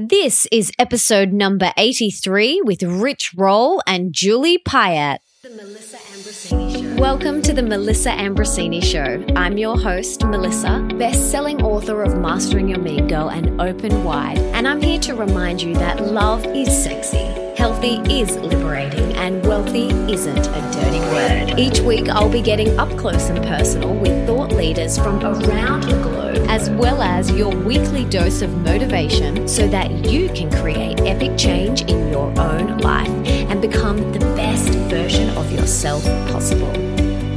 This is episode number 83 with Rich Roll and Julie Piatt. The Melissa Ambrosini Show. Welcome to the Melissa Ambrosini Show. I'm your host, Melissa, best-selling author of Mastering Your Mean Girl and Open Wide, and I'm here to remind you that love is sexy, healthy is liberating, and wealthy isn't a dirty word. Each week, I'll be getting up close and personal with thought leaders from around the globe, as well as your weekly dose of motivation so that you can create epic change in your own life and become the best version of yourself possible.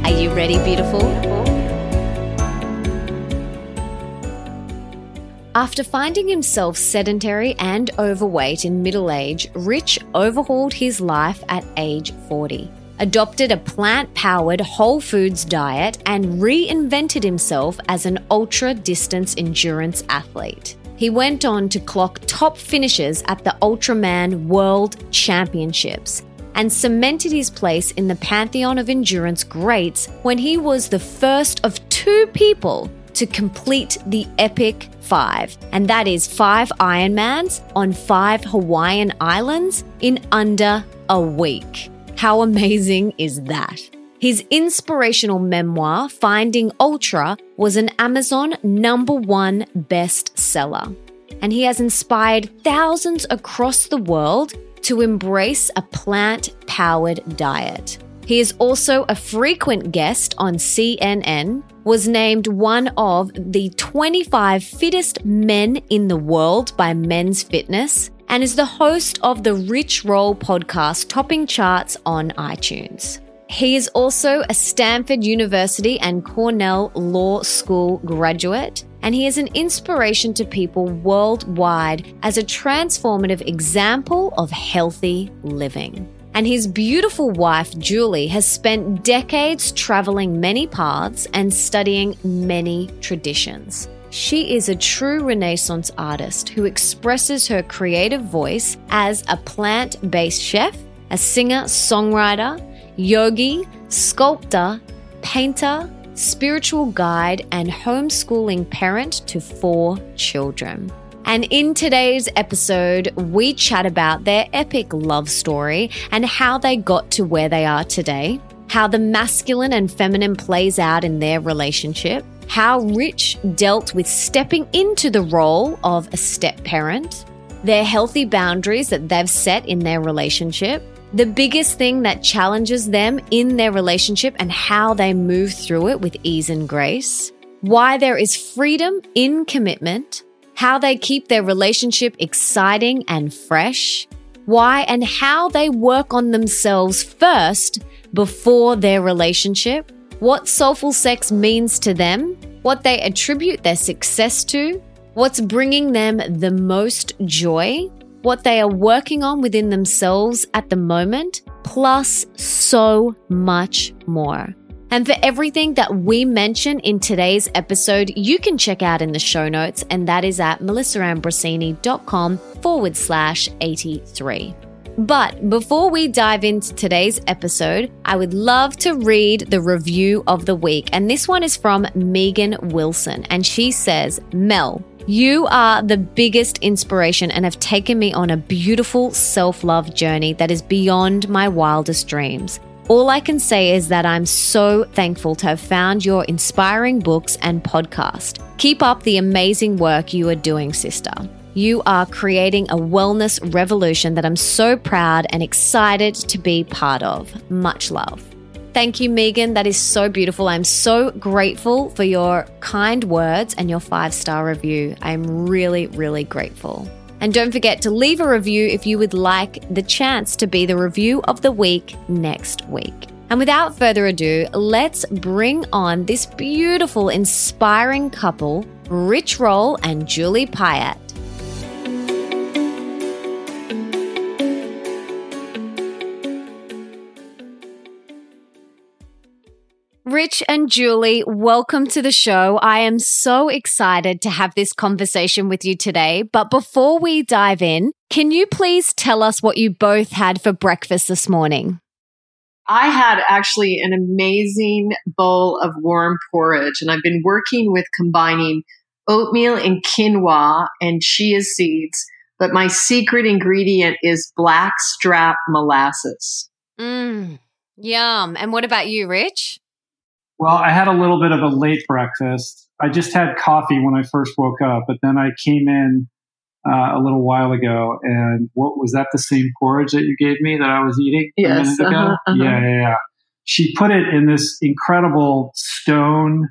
Are you ready, beautiful? After finding himself sedentary and overweight in middle age, Rich overhauled his life at age 40, adopted a plant powered whole foods diet, and reinvented himself as an ultra distance endurance athlete. He went on to clock top finishes at the Ultraman World Championships and cemented his place in the pantheon of endurance greats when he was the first of two people to complete the epic five, and that is five Ironmans on five Hawaiian islands in under a week. How amazing is that? His inspirational memoir, Finding Ultra, was an Amazon number one bestseller. And he has inspired thousands across the world to embrace a plant powered diet. He is also a frequent guest on CNN, was named one of the 25 fittest men in the world by Men's Fitness, and is the host of the Rich Roll podcast, topping charts on iTunes. He is also a Stanford University and Cornell Law School graduate, and he is an inspiration to people worldwide as a transformative example of healthy living. And his beautiful wife, Julie, has spent decades traveling many paths and studying many traditions. She is a true Renaissance artist who expresses her creative voice as a plant based chef, a singer, songwriter, yogi, sculptor, painter, spiritual guide, and homeschooling parent to four children. And in today's episode, we chat about their epic love story and how they got to where they are today, how the masculine and feminine plays out in their relationship, how Rich dealt with stepping into the role of a step parent, their healthy boundaries that they've set in their relationship, the biggest thing that challenges them in their relationship and how they move through it with ease and grace, why there is freedom in commitment, how they keep their relationship exciting and fresh, why and how they work on themselves first before their relationship, what soulful sex means to them, what they attribute their success to, what's bringing them the most joy, what they are working on within themselves at the moment, plus so much more. And for everything that we mention in today's episode, you can check out in the show notes, and that is at melissaambrosini.com forward slash 83. But before we dive into today's episode, I would love to read the review of the week. And this one is from Megan Wilson. And she says, Mel, you are the biggest inspiration and have taken me on a beautiful self love journey that is beyond my wildest dreams. All I can say is that I'm so thankful to have found your inspiring books and podcast. Keep up the amazing work you are doing, sister. You are creating a wellness revolution that I'm so proud and excited to be part of. Much love. Thank you, Megan. That is so beautiful. I'm so grateful for your kind words and your five star review. I'm really, really grateful. And don't forget to leave a review if you would like the chance to be the review of the week next week. And without further ado, let's bring on this beautiful, inspiring couple, Rich Roll and Julie Piatt. Rich and Julie, welcome to the show. I am so excited to have this conversation with you today. But before we dive in, can you please tell us what you both had for breakfast this morning? I had actually an amazing bowl of warm porridge, and I've been working with combining oatmeal and quinoa and chia seeds but my secret ingredient is blackstrap molasses. Mm, yum. And what about you, Rich? Well, I had a little bit of a late breakfast. I just had coffee when I first woke up, but then I came in uh, a little while ago, and what was that? The same porridge that you gave me that I was eating Yes, a minute ago. uh-huh, uh-huh. Yeah, yeah, yeah. She put it in this incredible stone,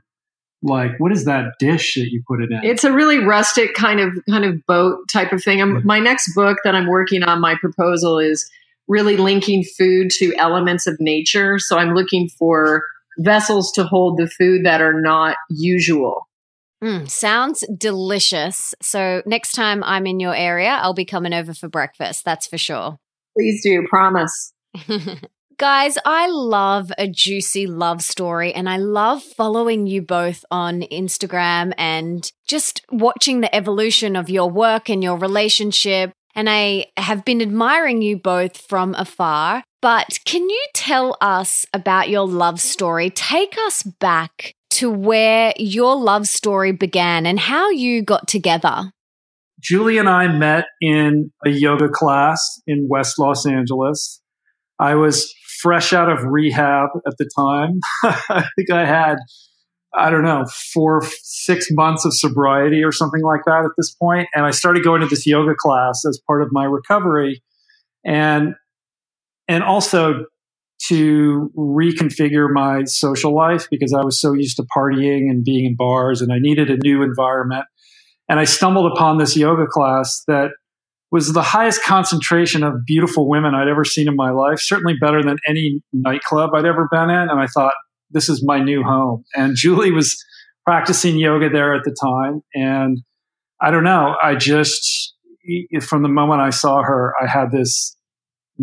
like what is that dish that you put it in? It's a really rustic kind of kind of boat type of thing. I'm, Mhm. my next book that I'm working on, my proposal is really linking food to elements of nature. So I'm looking for vessels to hold the food that are not usual. Mm, sounds delicious. So next time I'm in your area, I'll be coming over for breakfast. That's for sure. Please do, promise. Guys, I love a juicy love story and I love following you both on Instagram and just watching the evolution of your work and your relationship. And I have been admiring you both from afar. But can you tell us about your love story? Take us back to where your love story began and how you got together. Julie and I met in a yoga class in West Los Angeles. I was fresh out of rehab at the time. I think I had, I don't know, four, six months of sobriety or something like that at this point. And I started going to this yoga class as part of my recovery. And, and also to reconfigure my social life because I was so used to partying and being in bars and I needed a new environment. And I stumbled upon this yoga class that was the highest concentration of beautiful women I'd ever seen in my life, certainly better than any nightclub I'd ever been in. And I thought, this is my new home. And Julie was practicing yoga there at the time. And I don't know, I just, from the moment I saw her, I had this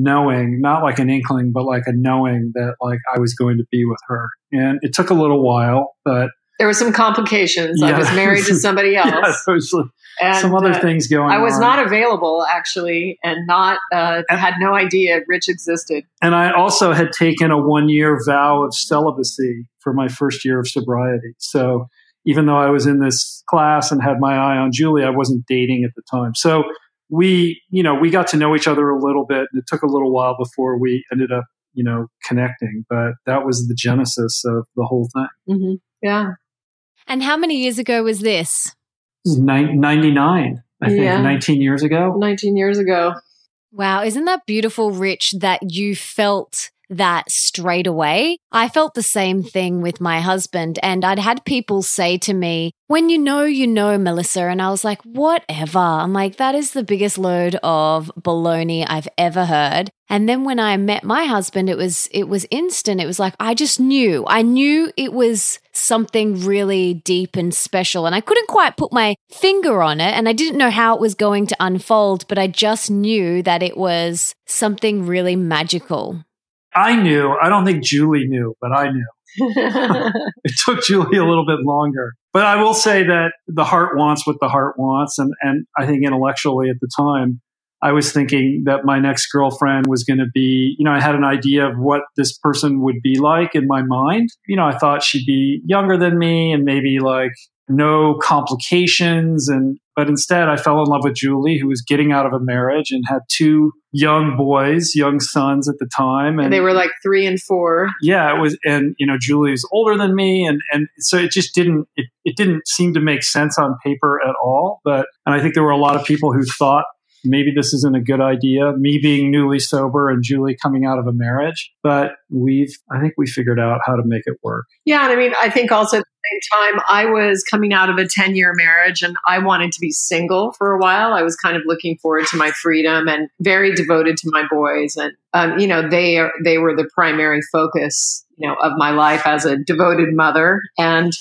knowing, not like an inkling, but like a knowing that like I was going to be with her. And it took a little while, but There were some complications. I was married to somebody else. yeah, there was and, some other uh, things going on. I was not available actually, and not uh, And- had no idea Rich existed. And I also had taken a one year vow of celibacy for my first year of sobriety. So even though I was in this class and had my eye on Julie, I wasn't dating at the time. So we, you know, we got to know each other a little bit. And it took a little while before we ended up, you know, connecting. But that was the genesis of the whole thing. hmm Yeah, And how many years ago was this? This is nine- 99, I think, Yeah. 19 years ago. 19 years ago. Wow, isn't that beautiful, Rich, that you felt that straight away? I felt the same thing with my husband, and I'd had people say to me, When you know, you know, Melissa. And I was like, Whatever. I'm like, That is the biggest load of baloney I've ever heard. And then when I met my husband, it was it was instant. It was like I just knew. I knew it was something really deep and special. And I couldn't quite put my finger on it. And I didn't know how it was going to unfold, but I just knew that it was something really magical. I knew. I don't think Julie knew, but I knew. it took Julie a little bit longer. But I will say that the heart wants what the heart wants. And, and I think intellectually at the time, I was thinking that my next girlfriend was going to be, you know, I had an idea of what this person would be like in my mind. You know, I thought she'd be younger than me and maybe like no complications. And, but instead I fell in love with Julie, who was getting out of a marriage and had two young boys, young sons at the time. and they were like three and four. yeah it was and you know julie was older than me and and so it just didn't it, it didn't seem to make sense on paper at all but and i think there were a lot of people who thought maybe this isn't a good idea me being newly sober and julie coming out of a marriage but we've i think we figured out how to make it work Yeah, and I mean, I think also at the same time, I was coming out of a 10 year marriage and I wanted to be single for a while. I was kind of looking forward to my freedom and very devoted to my boys. And, um, you know, they, are, they were the primary focus, you know, of my life as a devoted mother. And,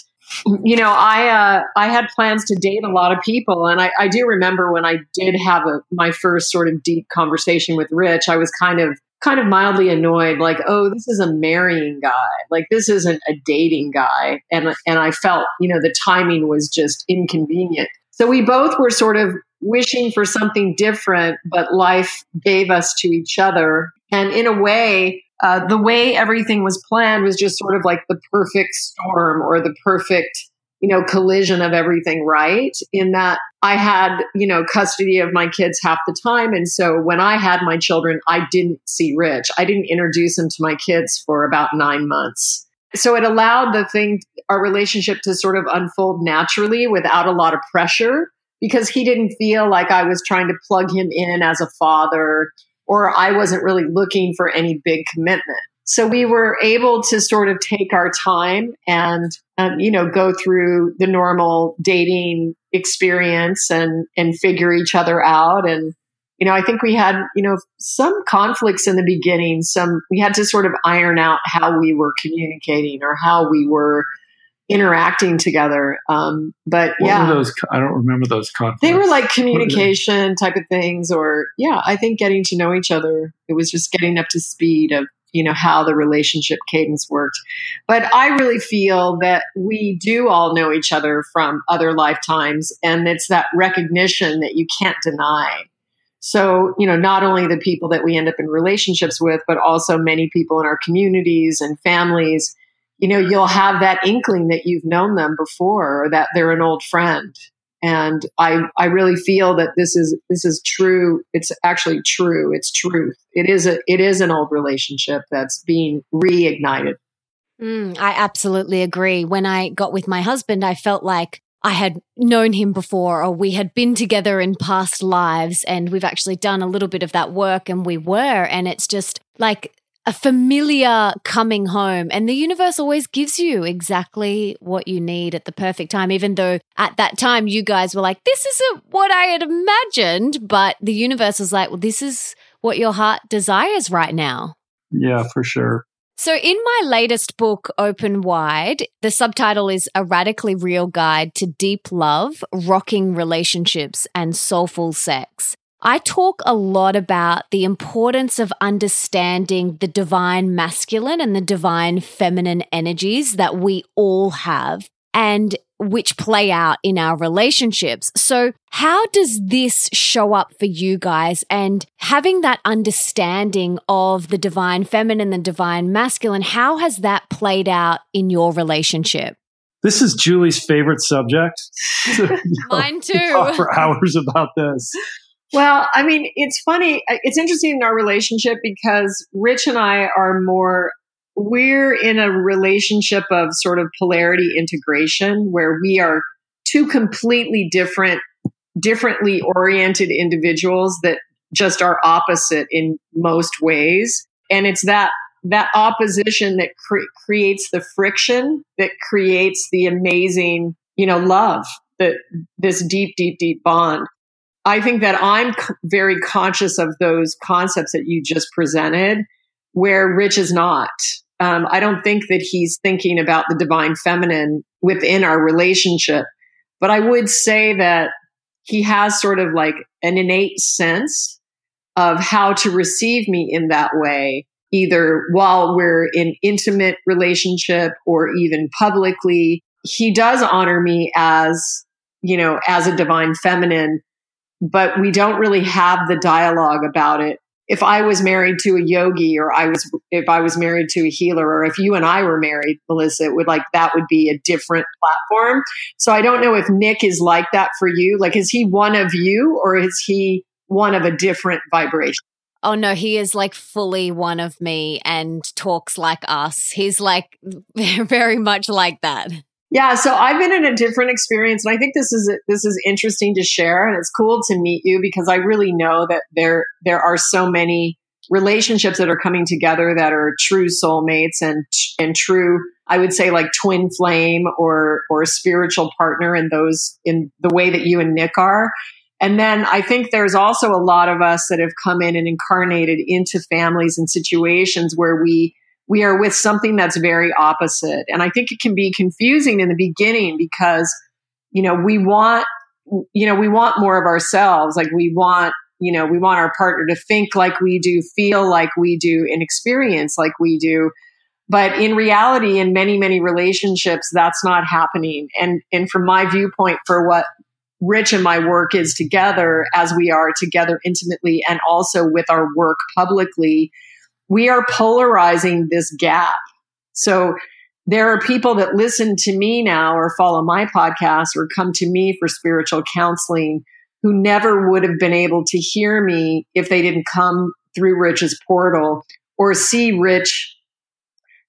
you know, I, uh, I had plans to date a lot of people. And I, I do remember when I did have a, my first sort of deep conversation with Rich, I was kind of kind of mildly annoyed like oh this is a marrying guy. Like this isn't a dating guy. And and i felt you know the timing was just inconvenient. So we both were sort of wishing for something different but life gave us to each other. And in a way uh, the way everything was planned was just sort of like the perfect storm or the perfect you know, collision of everything right in that I had, you know, custody of my kids half the time. And so when I had my children, I didn't see Rich. I didn't introduce him to my kids for about nine months. So it allowed the thing, our relationship to sort of unfold naturally without a lot of pressure because he didn't feel like I was trying to plug him in as a father or I wasn't really looking for any big commitment. So we were able to sort of take our time and, um, you know, go through the normal dating experience and, and figure each other out. And, you know, I think we had, you know, some conflicts in the beginning. Some, we had to sort of iron out how we were communicating or how we were interacting together. Um, but what yeah, those, I don't remember those. They were like communication type of things, or yeah, I think getting to know each other. It was just getting up to speed of you know how the relationship cadence worked but i really feel that we do all know each other from other lifetimes and it's that recognition that you can't deny so you know not only the people that we end up in relationships with but also many people in our communities and families you know you'll have that inkling that you've known them before or that they're an old friend. And I, I really feel that this is this is true. It's actually true. It's truth. It is a it is an old relationship that's being reignited. Mm, i absolutely agree. When i got with my husband i felt like I had known him before, or we had been together in past lives, and we've actually done a little bit of that work, and we were. And it's just like a familiar coming home. And the universe always gives you exactly what you need at the perfect time, even though at that time you guys were like, this isn't what I had imagined. But the universe was like, well, this is what your heart desires right now. Yeah, for sure. So, in my latest book, Open Wide, the subtitle is A Radically Real Guide to Deep Love, Rocking Relationships, and Soulful Sex. I talk a lot about the importance of understanding the divine masculine and the divine feminine energies that we all have and which play out in our relationships. So, how does this show up for you guys? And having that understanding of the divine feminine and divine masculine, how has that played out in your relationship? This is Julie's favorite subject. Mine too. for hours about this. Well, I mean, it's funny. Uh, it's interesting in our relationship because Rich and I are more, we're in a relationship of sort of polarity integration where we are two completely different, differently oriented individuals that just are opposite in most ways. And it's that that opposition that cre- creates the friction that creates the amazing, you know, love that this deep, deep, deep bond. I think that I'm c- very conscious of those concepts that you just presented, where Rich is not. Um, I don't think that he's thinking about the divine feminine within our relationship, but I would say that he has sort of like an innate sense of how to receive me in that way, either while we're in intimate relationship or even publicly. He does honor me as, you know, as a divine feminine but we don't really have the dialogue about it. If I was married to a yogi or I was, if I was married to a healer or if you and I were married, Melissa, it would like, that would be a different platform. So I don't know if Nick is like that for you. Like, is he one of you or is he one of a different vibration? Oh no, he is like fully one of me and talks like us. He's like very much like that. Yeah, so I've been in a different experience, and I think this is this is interesting to share, and it's cool to meet you because I really know that there there are so many relationships that are coming together that are true soulmates and and true I would say like twin flame or or spiritual partner in those in the way that you and Nick are. And then I think there's also a lot of us that have come in and incarnated into families and situations where we we are with something that's very opposite. And I think it can be confusing in the beginning because, you know, we want, you know, we want more of ourselves. Like we want, you know, we want our partner to think like we do, feel like we do, and experience like we do. But in reality, in many, many relationships, that's not happening. And, and from my viewpoint, for what Rich and my work is together as we are together intimately and also with our work publicly, we are polarizing this gap. So there are people that listen to me now or follow my podcast or come to me for spiritual counseling who never would have been able to hear me if they didn't come through Rich's portal or see Rich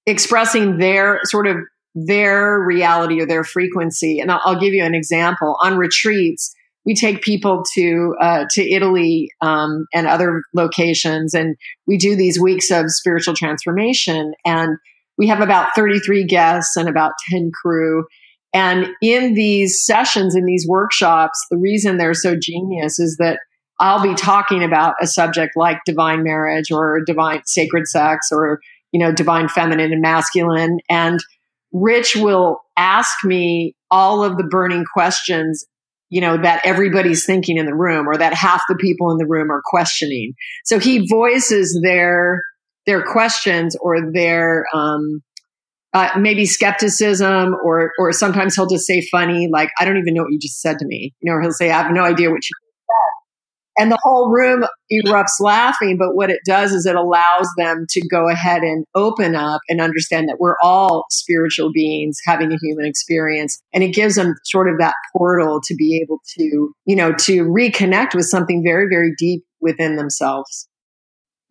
expressing their sort of their reality or their frequency. And I'll, give you an example. On retreats, we take people to uh, to Italy um, and other locations, and we do these weeks of spiritual transformation. And we have about 33 guests and about 10 crew. And in these sessions, in these workshops, the reason they're so genius is that I'll be talking about a subject like divine marriage or divine sacred sex or, you know, divine feminine and masculine. And Rich will ask me all of the burning questions, you know, that everybody's thinking in the room or that half the people in the room are questioning. So he voices their, their questions or their, um, uh, maybe skepticism or or sometimes he'll just say funny like i don't even know what you just said to me you know or he'll say i have no idea what you and the whole room erupts laughing but what it does is it allows them to go ahead and open up and understand that we're all spiritual beings having a human experience and it gives them sort of that portal to be able to you know to reconnect with something very very deep within themselves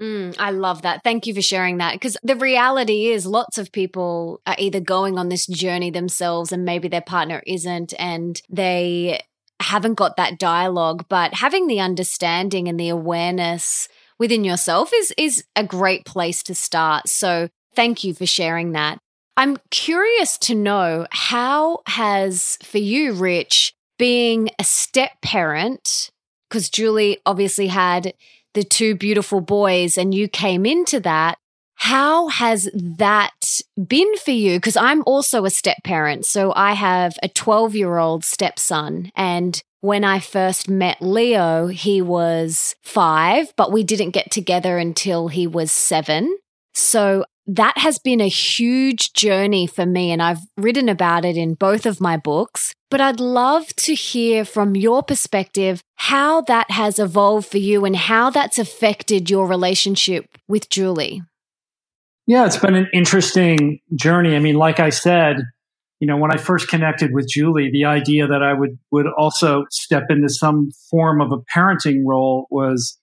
Mm, I love that. Thank you for sharing that. Because the reality is, lots of people are either going on this journey themselves and maybe their partner isn't, and they haven't got that dialogue. But having the understanding and the awareness within yourself is, is a great place to start. So thank you for sharing that. I'm curious to know how has, for you, Rich, being a step parent, because Julie obviously had the two beautiful boys and you came into that. How has that been for you? Because I'm also a step parent. So I have a 12 year old stepson. And when I first met Leo, he was five, but we didn't get together until he was seven. So that has been a huge journey for me. And I've written about it in both of my books. But I'd love to hear from your perspective how that has evolved for you and how that's affected your relationship with Julie. Yeah, it's been an interesting journey. I mean, like I said, you know, when I first connected with Julie, the idea that I would would also step into some form of a parenting role was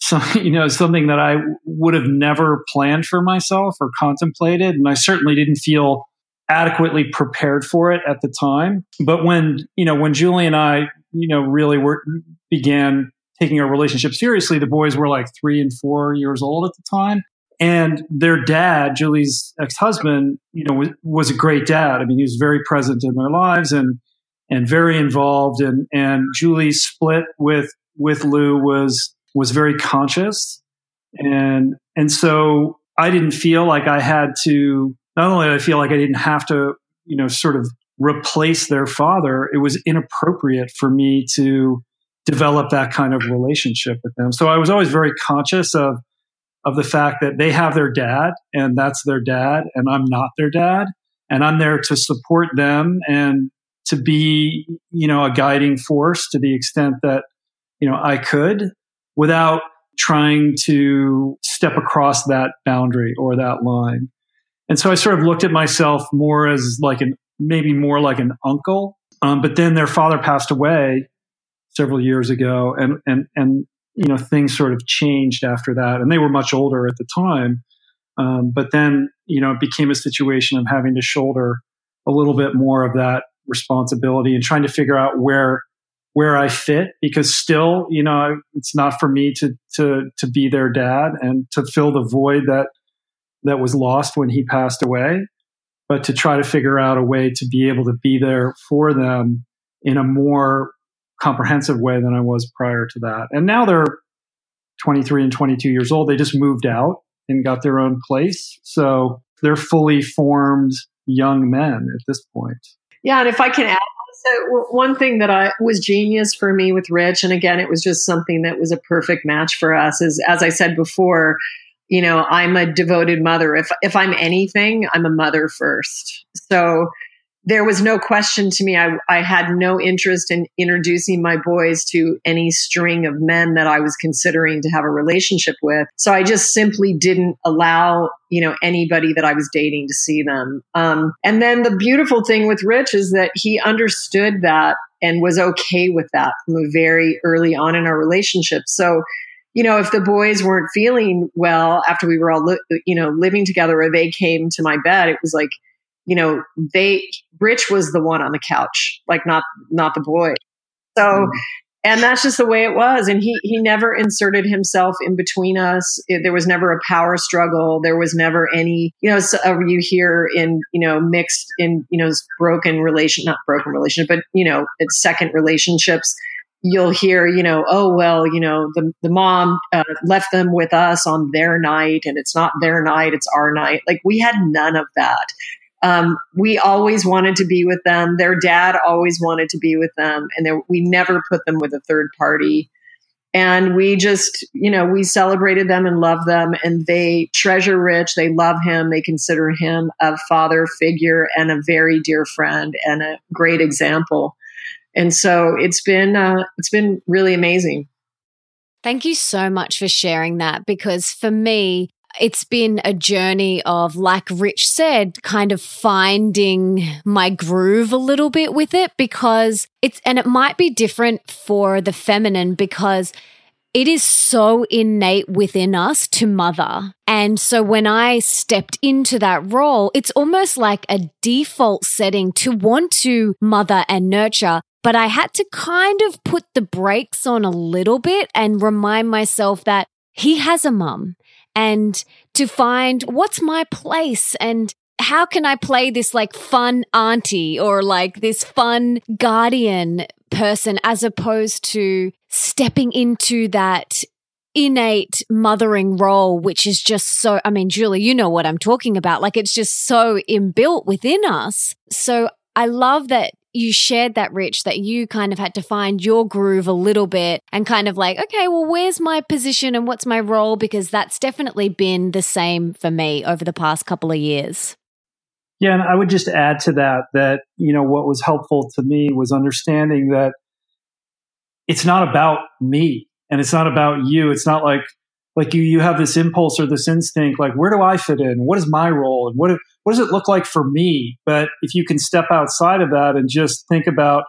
some, you know, something that I would have never planned for myself or contemplated, and I certainly didn't feel adequately prepared for it at the time. But when, you know, when Julie and I, you know, really were, began taking our relationship seriously, the boys were like three and four years old at the time. And their dad, Julie's ex-husband, you know, was, was a great dad. I mean, he was very present in their lives and, and very involved. And, and Julie's split with, with Lou was, was very conscious. And, and so I didn't feel like I had to not only did I feel like I didn't have to, you know, sort of replace their father, it was inappropriate for me to develop that kind of relationship with them. So I was always very conscious of of the fact that they have their dad and that's their dad and I'm not their dad and I'm there to support them and to be, you know, a guiding force to the extent that, you know, I could without trying to step across that boundary or that line. And so I sort of looked at myself more as like an, maybe more like an uncle. Um, but then their father passed away several years ago and, and, and, you know, things sort of changed after that. And they were much older at the time. Um, but then, you know, it became a situation of having to shoulder a little bit more of that responsibility and trying to figure out where where I fit because still, you know, it's not for me to to to be their dad and to fill the void that that was lost when he passed away, but to try to figure out a way to be able to be there for them in a more comprehensive way than I was prior to that. And now they're 23 and 22 years old. They just moved out and got their own place. So they're fully formed young men at this point. Yeah. And if I can add, so one thing that I was genius for me with Rich, and again, it was just something that was a perfect match for us, is as I said before, you know, I'm a devoted mother. If if I'm anything, I'm a mother first. So, there was no question to me. I, I had no interest in introducing my boys to any string of men that I was considering to have a relationship with. So I just simply didn't allow, you know, anybody that I was dating to see them. Um, and then the beautiful thing with Rich is that he understood that and was okay with that from a very early on in our relationship. So, you know, if the boys weren't feeling well after we were all, li- you know, living together or they came to my bed, it was like, you know, they Rich was the one on the couch, like not not the boy. So mm. and that's just the way it was. And he he never inserted himself in between us. It, there was never a power struggle. There was never any, you know, so, uh, you hear in you know mixed in you know broken relation, not broken relationship, but you know it's second relationships. You'll hear, you know, oh well, you know, the the mom uh, left them with us on their night, and it's not their night, it's our night. Like we had none of that um, we always wanted to be with them. Their dad always wanted to be with them, and there, we never put them with a third party. And we just, you know, we celebrated them and loved them, and they treasure Rich. They love him. They consider him a father figure and a very dear friend and a great example. And so it's been, uh, it's been really amazing. Thank you so much for sharing that because for me, it's been a journey of, like Rich said, kind of finding my groove a little bit with it because it's, and it might be different for the feminine because it is so innate within us to mother. And so when I stepped into that role, it's almost like a default setting to want to mother and nurture. But I had to kind of put the brakes on a little bit and remind myself that he has a mum and to find what's my place and how can I play this like fun auntie or like this fun guardian person as opposed to stepping into that innate mothering role, which is just so, I mean, Julie, you know what I'm talking about. Like it's just so inbuilt within us. So I love that you shared that, Rich, that you kind of had to find your groove a little bit and kind of like, okay, well, where's my position and what's my role? Because that's definitely been the same for me over the past couple of years. Yeah, and I would just add to that that, you know, what was helpful to me was understanding that it's not about me and it's not about you. It's not like, like you, you have this impulse or this instinct, like, where do I fit in? What is my role? And what, what does it look like for me? But if you can step outside of that and just think about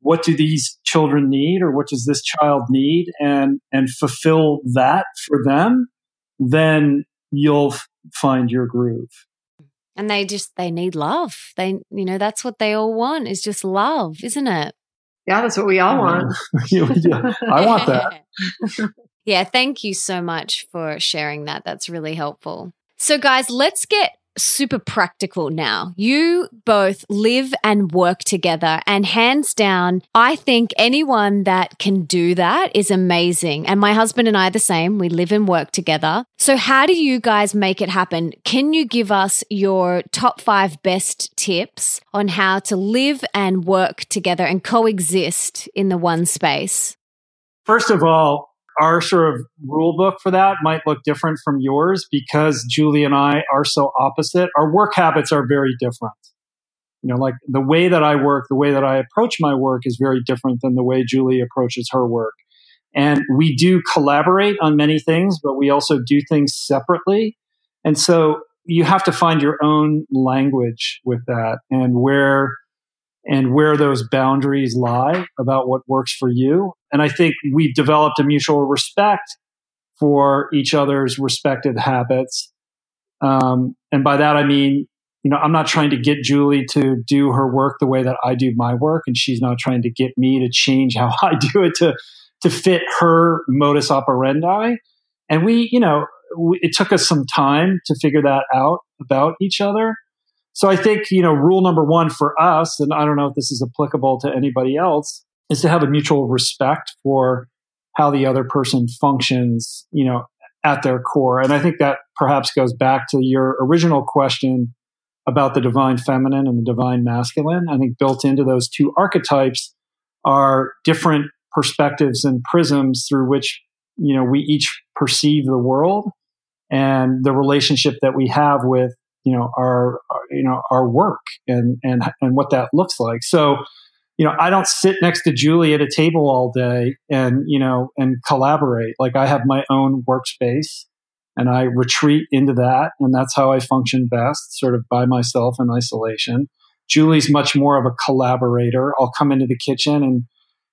what do these children need or what does this child need and, and fulfill that for them, then you'll f- find your groove. And they just, they need love. They, you know, that's what they all want is just love, isn't it? Yeah, that's what we all want. yeah, I want that. yeah, thank you so much for sharing that. That's really helpful. So, guys, let's get super practical now. You both live and work together, and hands down, I think anyone that can do that is amazing. And my husband and I are the same. We live and work together. So, how do you guys make it happen? Can you give us your top five best tips on how to live and work together and coexist in the one space? First of all, our sort of rule book for that might look different from yours because Julie and I are so opposite. Our work habits are very different. You know, like the way that I work, the way that I approach my work is very different than the way Julie approaches her work. And we do collaborate on many things, but we also do things separately. And so you have to find your own language with that and where and where those boundaries lie about what works for you. And I think we've developed a mutual respect for each other's respective habits. Um, and by that, I mean, you know, I'm not trying to get Julie to do her work the way that I do my work, and she's not trying to get me to change how I do it to to fit her modus operandi. And we, you know, we, it took us some time to figure that out about each other. So I think, you know, rule number one for us, and I don't know if this is applicable to anybody else, is to have a mutual respect for how the other person functions, you know, at their core. And I think that perhaps goes back to your original question about the divine feminine and the divine masculine. I think built into those two archetypes are different perspectives and prisms through which, you know, we each perceive the world and the relationship that we have with you know our, you know our work and and and what that looks like. So you know, I don't sit next to Julie at a table all day and, you know, and collaborate. Like I have my own workspace and I retreat into that. And that's how I function best, sort of by myself in isolation. Julie's much more of a collaborator. I'll come into the kitchen and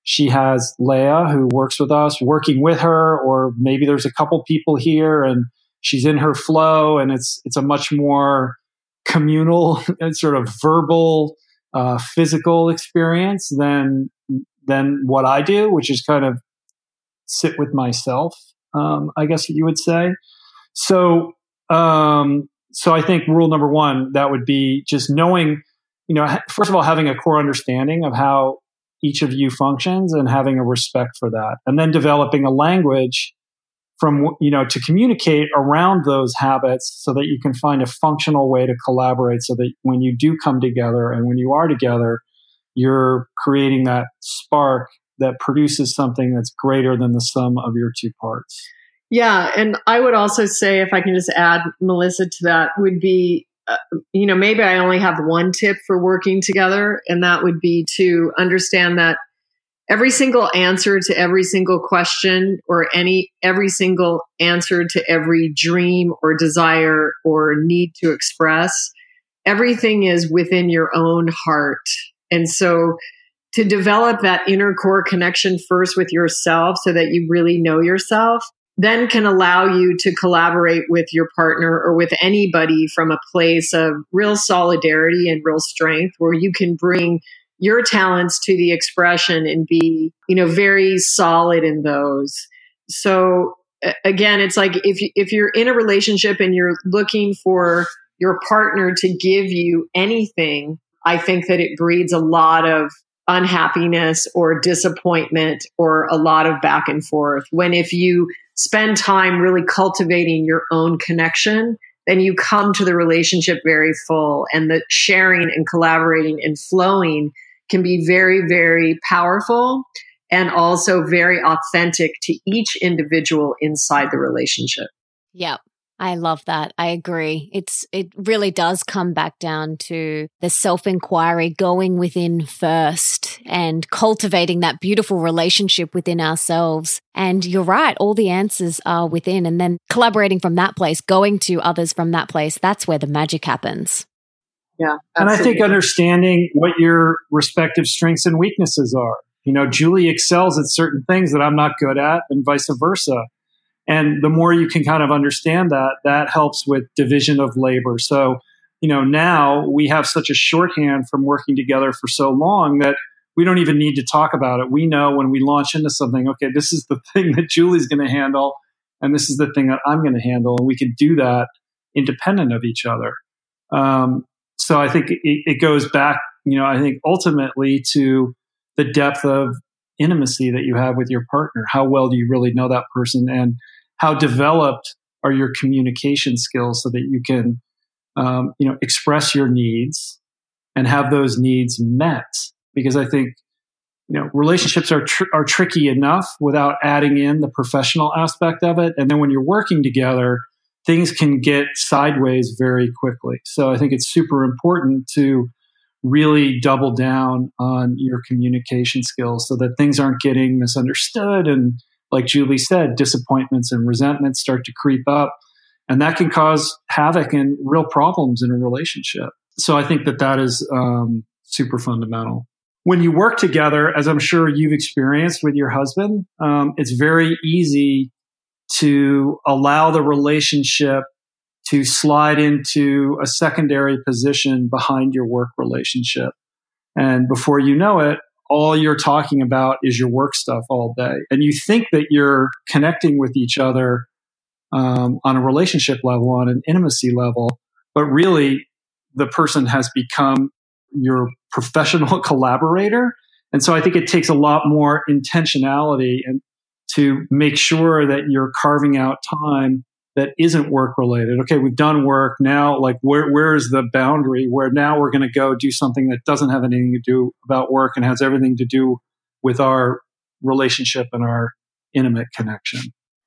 she has Leah who works with us, working with her, or maybe there's a couple people here and she's in her flow and it's, it's a much more communal sort of verbal, uh, physical experience than, than what I do, which is kind of sit with myself. Um, I guess you would say. So, um, so I think rule number one that would be just knowing, you know, first of all, having a core understanding of how each of you functions and having a respect for that, and then developing a language from you know to communicate around those habits so that you can find a functional way to collaborate so that when you do come together and when you are together you're creating that spark that produces something that's greater than the sum of your two parts yeah. And I would also say, if I can just add Melissa to that, would be, uh, you know, maybe I only have one tip for working together, and that would be to understand that every single answer to every single question or any every single answer to every dream or desire or need to express everything is within your own heart. And so to develop that inner core connection first with yourself so that you really know yourself then can allow you to collaborate with your partner or with anybody from a place of real solidarity and real strength where you can bring your talents to the expression and be, you know, very solid in those. So again, it's like if you, if you're in a relationship and you're looking for your partner to give you anything, I think that it breeds a lot of unhappiness or disappointment or a lot of back and forth. When if you spend time really cultivating your own connection, then you come to the relationship very full and the sharing and collaborating and flowing can be very, very powerful and also very authentic to each individual inside the relationship. Yep. I love that. I agree. It's it really does come back down to the self-inquiry going within first and cultivating that beautiful relationship within ourselves. And you're right, all the answers are within and then collaborating from that place, going to others from that place, that's where the magic happens. Yeah. Absolutely. And I think understanding what your respective strengths and weaknesses are. You know, Julie excels at certain things that I'm not good at and vice versa and the more you can kind of understand that, that helps with division of labor. So, you know, now we have such a shorthand from working together for so long that we don't even need to talk about it. We know when we launch into something, okay, this is the thing that Julie's going to handle, and this is the thing that I'm going to handle. And we can do that independent of each other. Um, so I think it, it goes back, you know, I think ultimately to the depth of intimacy that you have with your partner. How well do you really know that person? And how developed are your communication skills so that you can um, you know express your needs and have those needs met because i think you know relationships are tr- are tricky enough without adding in the professional aspect of it and then when you're working together things can get sideways very quickly so i think it's super important to really double down on your communication skills so that things aren't getting misunderstood and like Julie said, disappointments and resentments start to creep up. And that can cause havoc and real problems in a relationship. So I think that that is um, super fundamental. When you work together, as I'm sure you've experienced with your husband, um, it's very easy to allow the relationship to slide into a secondary position behind your work relationship. And before you know it, all you're talking about is your work stuff all day. And you think that you're connecting with each other um, on a relationship level, on an intimacy level, but really the person has become your professional collaborator. And so I think it takes a lot more intentionality and to make sure that you're carving out time that isn't work related. Okay, we've done work now. Like, where where is the boundary where now we're going to go do something that doesn't have anything to do about work and has everything to do with our relationship and our intimate connection?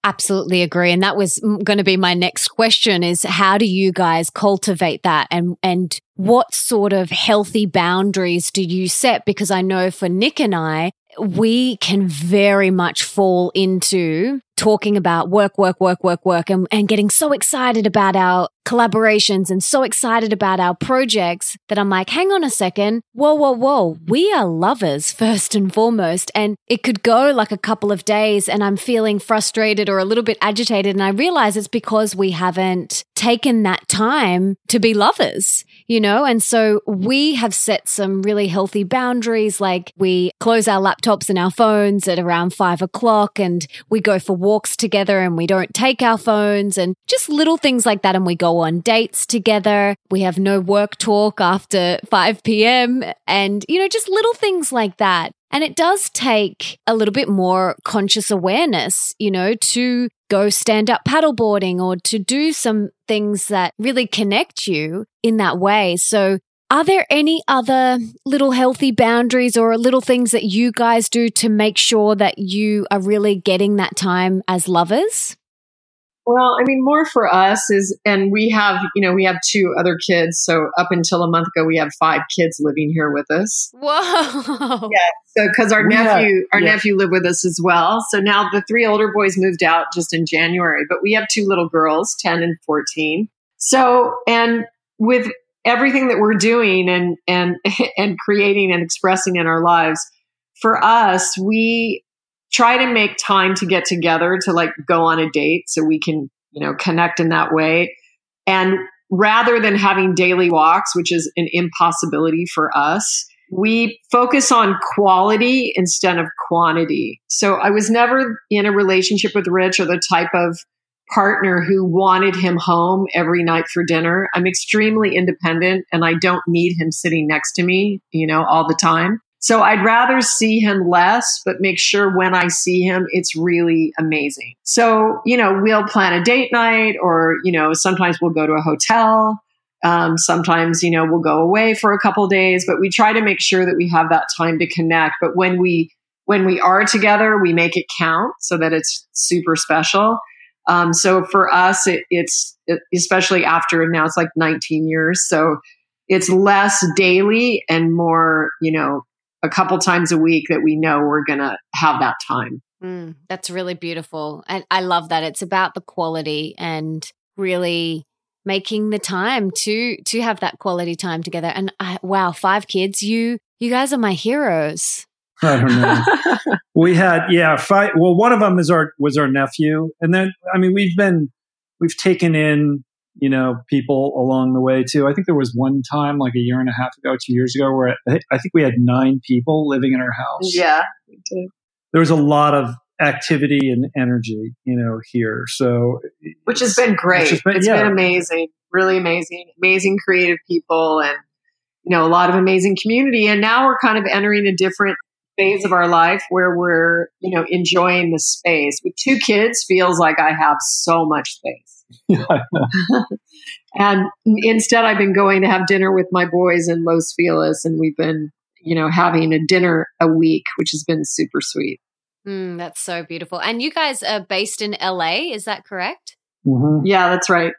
Absolutely agree. And that was going to be my next question is how do you guys cultivate that and, and what sort of healthy boundaries do you set? Because I know for Nick and I, we can very much fall into talking about work, work, work, work, work, and, and getting so excited about our collaborations and so excited about our projects that I'm like, hang on a second. Whoa, whoa, whoa. We are lovers first and foremost. And it could go like a couple of days and I'm feeling frustrated or a little bit agitated. And I realize it's because we haven't taken that time to be lovers, you know? And so we have set some really healthy boundaries. Like we close our laptops and our phones at around five o'clock and we go for walks together and we don't take our phones and just little things like that. And we go on dates together. We have no work talk after 5 p.m. and, you know, just little things like that. And it does take a little bit more conscious awareness, you know, to go stand up paddleboarding or to do some things that really connect you in that way. So are there any other little healthy boundaries or little things that you guys do to make sure that you are really getting that time as lovers? Well, I mean, more for us is, and we have, you know, we have two other kids. So up until a month ago, we had five kids living here with us. Whoa! Yeah. So because our We nephew, have- our yeah. nephew lived with us as well. So now the three older boys moved out just in January, but we have two little girls, ten and fourteen. So and with everything that we're doing and and and creating and expressing in our lives, for us, we try to make time to get together to like go on a date so we can you know connect in that way. And rather than having daily walks which is an impossibility for us we focus on quality instead of quantity. So i was never in a relationship with rich or the type of partner who wanted him home every night for dinner. I'm extremely independent and i don't need him sitting next to me you know all the time so I'd rather see him less, but make sure when I see him, it's really amazing. So, you know, we'll plan a date night or, you know, sometimes we'll go to a hotel. Um, sometimes, you know, we'll go away for a couple days, but we try to make sure that we have that time to connect. But when we, when we are together, we make it count so that it's super special. Um, so for us, it, it's it, especially after now it's like 19 years. So it's less daily and more, you know, a couple times a week that we know we're going to have that time. Mm, that's really beautiful. And I love that. It's about the quality and really making the time to to have that quality time together. And I, wow, five kids, you you guys are my heroes. I don't know. we had yeah five well one of them is our was our nephew and then i mean we've been we've taken in you know people along the way too i think there was one time like a year and a half ago two years ago where i, I think we had nine people living in our house yeah. there was a lot of activity and energy you know here so Which has been great. Has been- It's yeah. been amazing, really amazing, amazing creative people and, you know, a lot of amazing community. And now we're kind of entering a different phase of our life where we're, you know, enjoying the space. With two kids feels like I have so much space. And instead, I've been going to have dinner with my boys in Los Feliz, and we've been, you know, having a dinner a week, which has been super sweet. Mm, that's so beautiful. And you guys are based in LA, is that correct? Mhm. Yeah, that's right.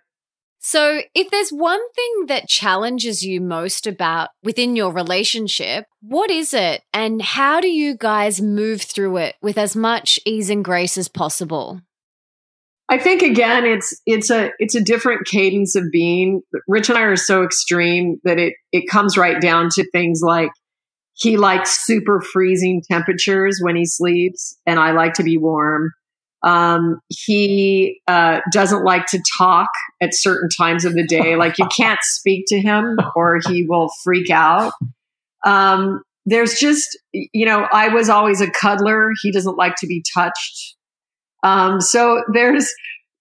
So, if there's one thing that challenges you most about within your relationship, what is it? And how do you guys move through it with as much ease and grace as possible? I think again, it's it's a it's a different cadence of being. Rich and I are so extreme that it it comes right down to things like he likes super freezing temperatures when he sleeps, and I like to be warm. Um, he uh, doesn't like to talk at certain times of the day. Like you can't speak to him, or he will freak out. Um, there's just you know, I was always a cuddler. He doesn't like to be touched. Um, so there's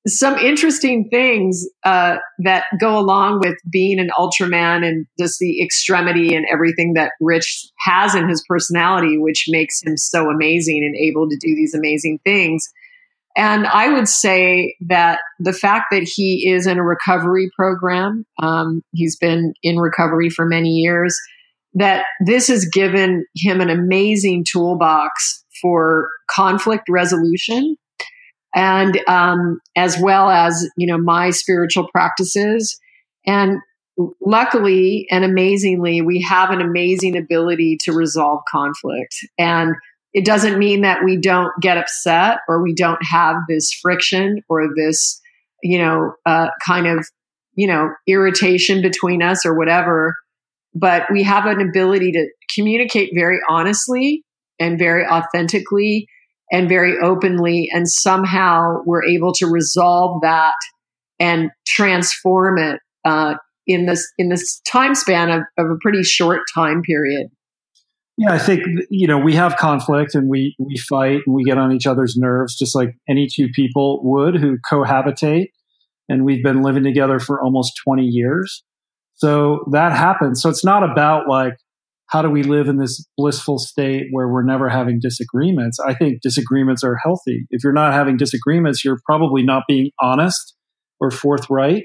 some interesting things uh, that go along with being an Ultraman and just the extremity and everything that Rich has in his personality, which makes him so amazing and able to do these amazing things. And I would say that the fact that he is in a recovery program, um, he's been in recovery for many years, that this has given him an amazing toolbox for conflict resolution and um, as well as you know my spiritual practices. And luckily and amazingly we have an amazing ability to resolve conflict. And it doesn't mean that we don't get upset or we don't have this friction or this you know uh, kind of you know irritation between us or whatever but we have an ability to communicate very honestly and very authentically and very openly and somehow we're able to resolve that and transform it uh, in this in this time span of, of a pretty short time period. Yeah i think you know we have conflict and we we fight and we get on each other's nerves just like any two people would who cohabitate. And we've been living together for almost 20 years. So that happens. So it's not about like how do we live in this blissful state where we're never having disagreements? I think disagreements are healthy. If you're not having disagreements, you're probably not being honest or forthright.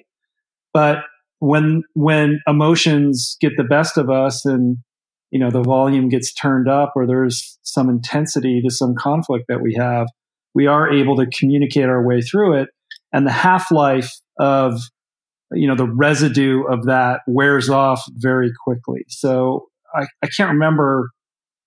But when when emotions get the best of us and you know the volume gets turned up or there's some intensity to some conflict that we have, we are able to communicate our way through it. And the half-life of you know the residue of that wears off very quickly. So I, I can't remember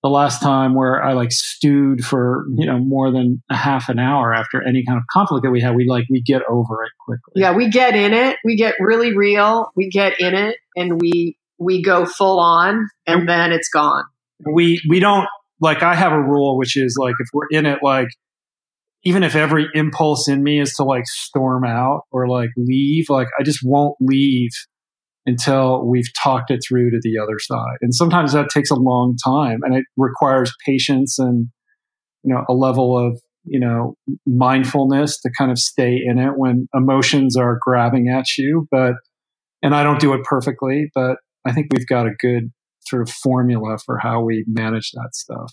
the last time where I like stewed for, you know, more than a half an hour after any kind of conflict that we had. We like, we get over it quickly. Yeah, we get in it. We get really real. We get in it and we, we go full on and then it's gone. We, we don't, like, I have a rule, which is like, if we're in it, like, even if every impulse in me is to like storm out or like leave, like, I just won't leave until we've talked it through to the other side. And sometimes that takes a long time and it requires patience and, you know, a level of, you know, mindfulness to kind of stay in it when emotions are grabbing at you. But, and I don't do it perfectly, but I think we've got a good sort of formula for how we manage that stuff.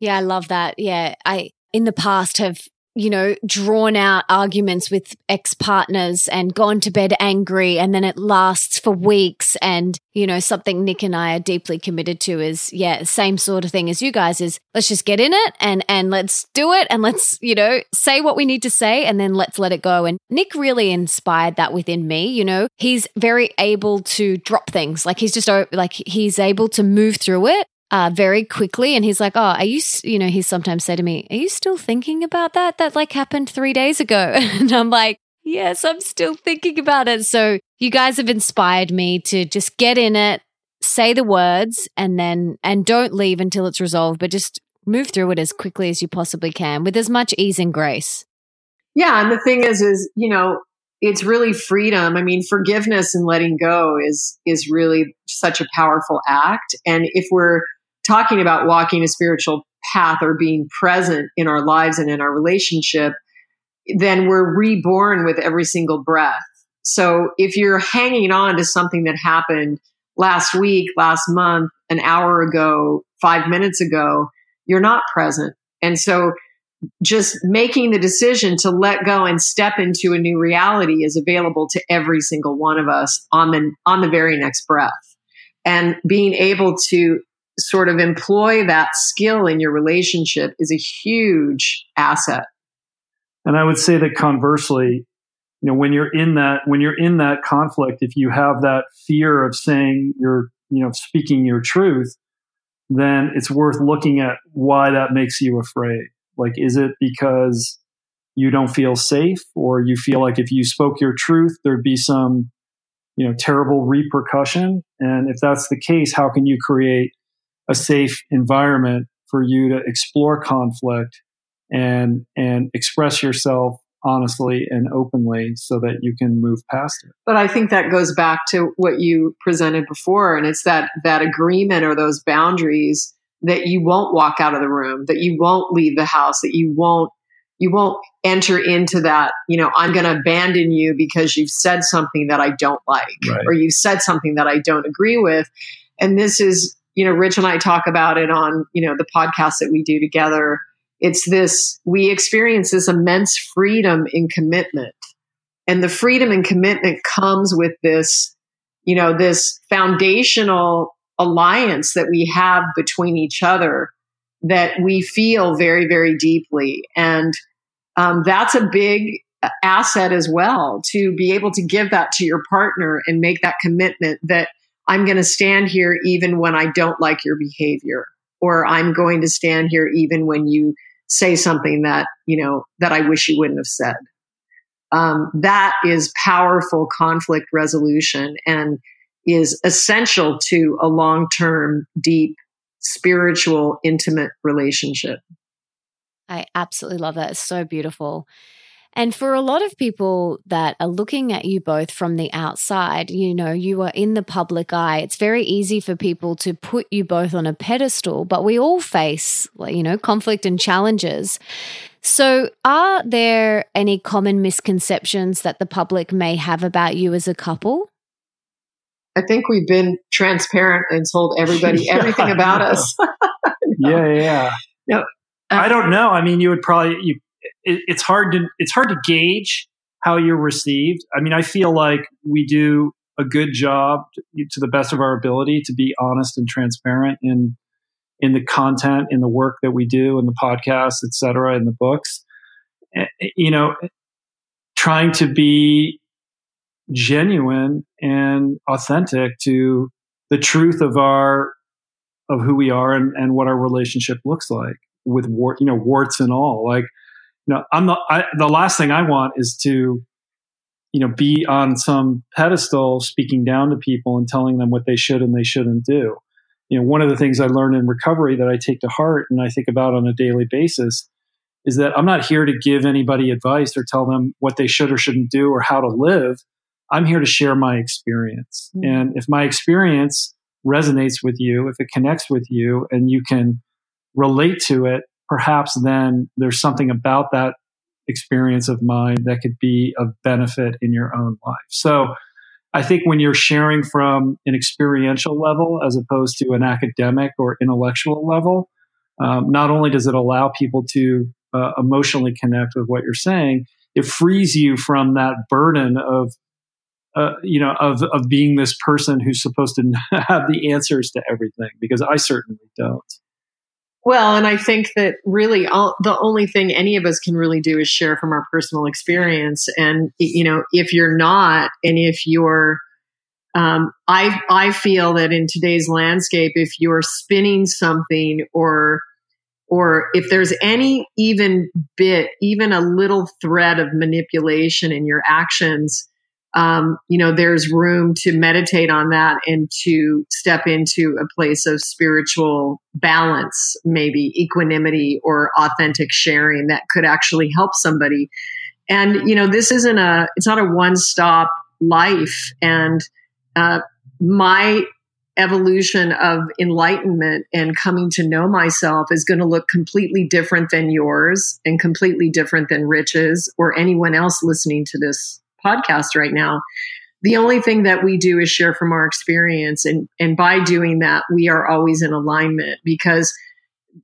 Yeah, I love that. Yeah. I, in the past have you know, drawn out arguments with ex partners and gone to bed angry, and then it lasts for weeks. And, you know, something Nick and I are deeply committed to is, yeah, same sort of thing as you guys is let's just get in it and, and let's do it and let's, you know, say what we need to say and then let's let it go. And Nick really inspired that within me. You know, he's very able to drop things. Like he's just like he's able to move through it uh, very quickly. And he's like, Oh, are you, you know, he sometimes say to me, Are you still thinking about that? That like happened three days ago. and I'm like, Yes, I'm still thinking about it. So you guys have inspired me to just get in it, say the words, and then, and don't leave until it's resolved, but just move through it as quickly as you possibly can with as much ease and grace. Yeah. And the thing is, is, you know, it's really freedom. I mean, forgiveness and letting go is, is really such a powerful act. And if we're, talking about walking a spiritual path or being present in our lives and in our relationship, then we're reborn with every single breath. So if you're hanging on to something that happened last week, last month, an hour ago, five minutes ago, you're not present. And so just making the decision to let go and step into a new reality is available to every single one of us on the on the very next breath and being able to sort of employ that skill in your relationship is a huge asset. And I would say that conversely, you know, when you're in that when you're in that conflict, if you have that fear of saying you're, you know, speaking your truth, then it's worth looking at why that makes you afraid. Like, is it because you don't feel safe, or you feel like if you spoke your truth, there'd be some, you know, terrible repercussion? And if that's the case, how can you create a safe environment for you to explore conflict and and express yourself honestly and openly so that you can move past it. But I think that goes back to what you presented before and it's that that agreement or those boundaries that you won't walk out of the room, that you won't leave the house, that you won't you won't enter into that, you know, I'm going to abandon you because you've said something that I don't like right. or you've said something that I don't agree with. And this is you know, Rich and I talk about it on, you know, the podcast that we do together. It's this, we experience this immense freedom in commitment. And the freedom and commitment comes with this, you know, this foundational alliance that we have between each other that we feel very, very deeply. And um, that's a big asset as well to be able to give that to your partner and make that commitment that I'm going to stand here even when I don't like your behavior, or I'm going to stand here even when you say something that, you know, that I wish you wouldn't have said. Um, that is powerful conflict resolution and is essential to a long term, deep, spiritual, intimate relationship. I absolutely love that. It's so beautiful. And for a lot of people that are looking at you both from the outside, you know, you are in the public eye. It's very easy for people to put you both on a pedestal, but we all face, you know, conflict and challenges. So, are there any common misconceptions that the public may have about you as a couple? I think we've been transparent and told everybody yeah, everything about us. no. Yeah, yeah. No, uh, I don't know. I mean, you would probably you it, it's hard to it's hard to gauge how you're received. I mean, I feel like we do a good job to, to the best of our ability to be honest and transparent in in the content, in the work that we do, in the podcasts, et cetera, in the books. Eh, eh, you know, trying to be genuine and authentic to the truth of our of who we are and, and what our relationship looks like with war, you know, warts and all. Like you know, I'm the I, the last thing I want is to, you know, be on some pedestal speaking down to people and telling them what they should and they shouldn't do. You know, one of the things I learned in recovery that I take to heart and I think about on a daily basis is that I'm not here to give anybody advice or tell them what they should or shouldn't do or how to live. I'm here to share my experience. Mm-hmm. And if my experience resonates with you, if it connects with you and you can relate to it, perhaps then there's something about that experience of mine that could be of benefit in your own life. So I think when you're sharing from an experiential level as opposed to an academic or intellectual level, um, not only does it allow people to uh, emotionally connect with what you're saying, it frees you from that burden of uh, you know, of of being this person who's supposed to have the answers to everything, because I certainly don't. Well, and I think that really all, the only thing any of us can really do is share from our personal experience. And, you know, if you're not, and if you're, um, I, I feel that in today's landscape, if you're spinning something or, or if there's any even bit, even a little thread of manipulation in your actions, um, you know, there's room to meditate on that and to step into a place of spiritual balance, maybe equanimity or authentic sharing that could actually help somebody. And, you know, this isn't a, it's not a one stop life. And, uh, my evolution of enlightenment and coming to know myself is going to look completely different than yours and completely different than Rich's or anyone else listening to this podcast right now. The only thing that we do is share from our experience. And, and by doing that, we are always in alignment because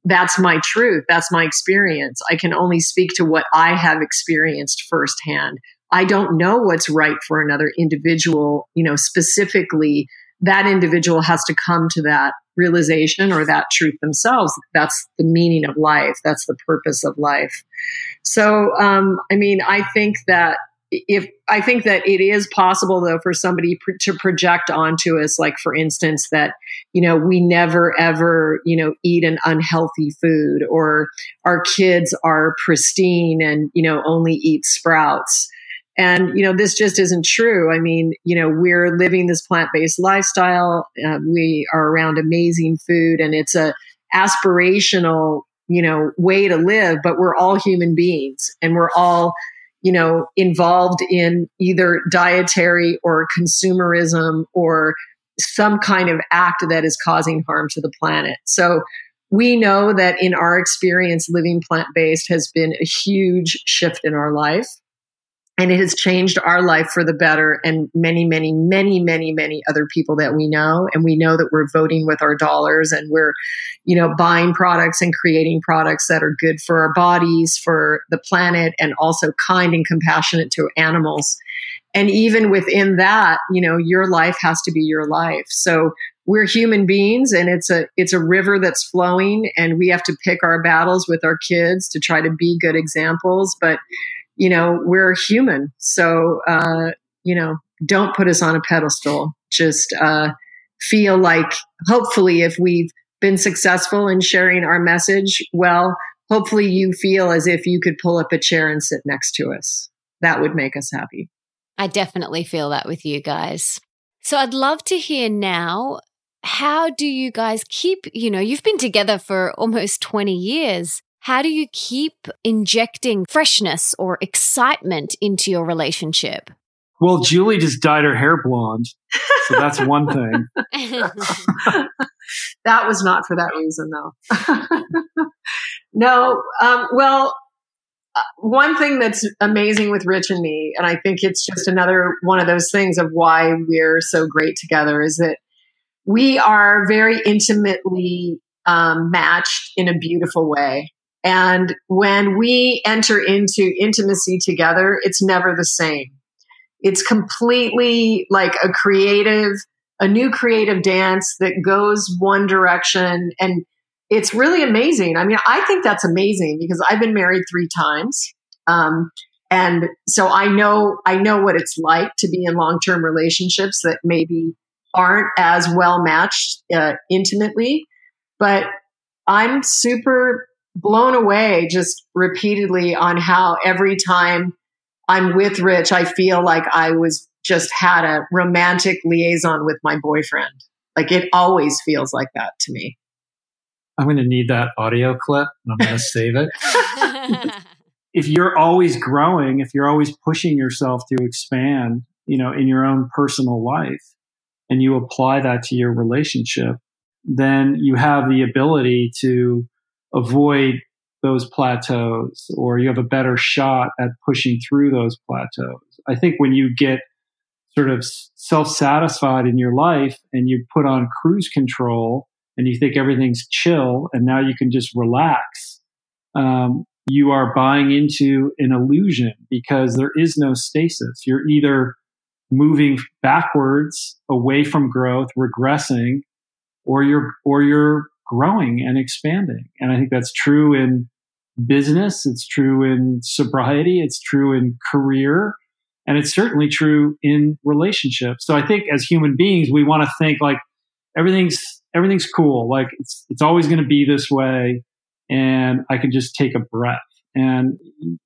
that's my truth. That's my experience. I can only speak to what I have experienced firsthand. I don't know what's right for another individual, you know, specifically that individual has to come to that realization or that truth themselves. That's the meaning of life. That's the purpose of life. So, um, I mean, I think that if I think that it is possible though for somebody pr- to project onto us, like for instance, that you know we never ever you know eat an unhealthy food, or our kids are pristine and you know only eat sprouts. And you know this just isn't true. I mean, you know we're living this plant-based lifestyle. Uh, we are around amazing food, and it's a aspirational you know way to live. But we're all human beings, and we're all you know, involved in either dietary or consumerism or some kind of act that is causing harm to the planet. So we know that in our experience, living plant based has been a huge shift in our life and it has changed our life for the better and many many many many many other people that we know. And we know that we're voting with our dollars and we're you know buying products and creating products that are good for our bodies for the planet and also kind and compassionate to animals. And even within that you know your life has to be your life. So we're human beings and it's a it's a river that's flowing and we have to pick our battles with our kids to try to be good examples. But you know we're human so uh you know don't put us on a pedestal just uh feel like hopefully if we've been successful in sharing our message well hopefully you feel as if you could pull up a chair and sit next to us that would make us happy I definitely feel that with you guys. So I'd love to hear now how do you guys keep, you know, you've been together for almost 20 years. How do you keep injecting freshness or excitement into your relationship? Well, Julie just dyed her hair blonde. So that's one thing. that was not for that reason, though. no, um, well, uh, one thing that's amazing with Rich and me, and I think it's just another one of those things of why we're so great together, is that we are very intimately um, matched in a beautiful way. And when we enter into intimacy together, it's never the same. It's completely like a creative, a new creative dance that goes one direction. And it's really amazing. I mean, I think that's amazing because I've been married three times. Um, and so I know, I know what it's like to be in long-term relationships that maybe aren't as well matched uh, intimately. But I'm super blown away just repeatedly on how every time I'm with Rich, I feel like I was just had a romantic liaison with my boyfriend. Like it always feels like that to me. I'm going to need that audio clip and I'm going to save it. if you're always growing, if you're always pushing yourself to expand, you know, in your own personal life, and you apply that to your relationship, then you have the ability to avoid those plateaus or you have a better shot at pushing through those plateaus. I think when you get sort of self satisfied in your life and you put on cruise control and you think everything's chill and now you can just relax, um, you are buying into an illusion because there is no stasis. You're either moving backwards away from growth, regressing, or you're or you're growing and expanding. And I think that's true in business, it's true in sobriety, it's true in career, and it's certainly true in relationships. So I think as human beings, we want to think like everything's everything's cool, like it's it's always going to be this way, and I can just take a breath. And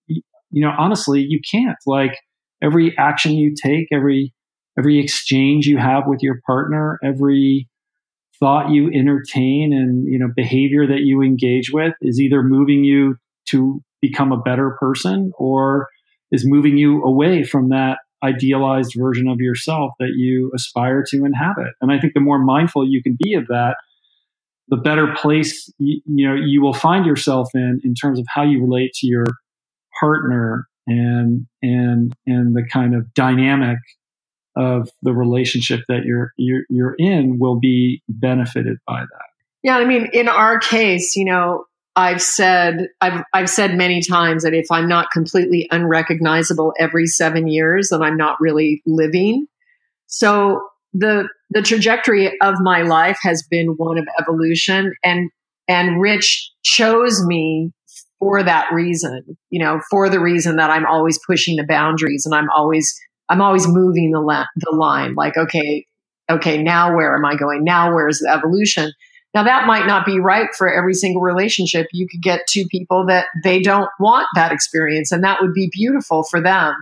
you know, honestly, you can't. Like every action you take, every every exchange you have with your partner, every thought you entertain and you know behavior that you engage with is either moving you to become a better person or is moving you away from that idealized version of yourself that you aspire to inhabit. And I think the more mindful you can be of that, the better place you, you know you will find yourself in in terms of how you relate to your partner and and and the kind of dynamic of the relationship that you're you're you're in will be benefited by that. Yeah, I mean, in our case, you know, I've said I've I've said many times that if I'm not completely unrecognizable every 7 years then I'm not really living. So the the trajectory of my life has been one of evolution and and Rich chose me for that reason, you know, for the reason that I'm always pushing the boundaries and I'm always, I'm always moving the, la- the line. Like, okay, okay, now where am I going? Now where's the evolution? Now that might not be right for every single relationship. You could get two people that they don't want that experience and that would be beautiful for them.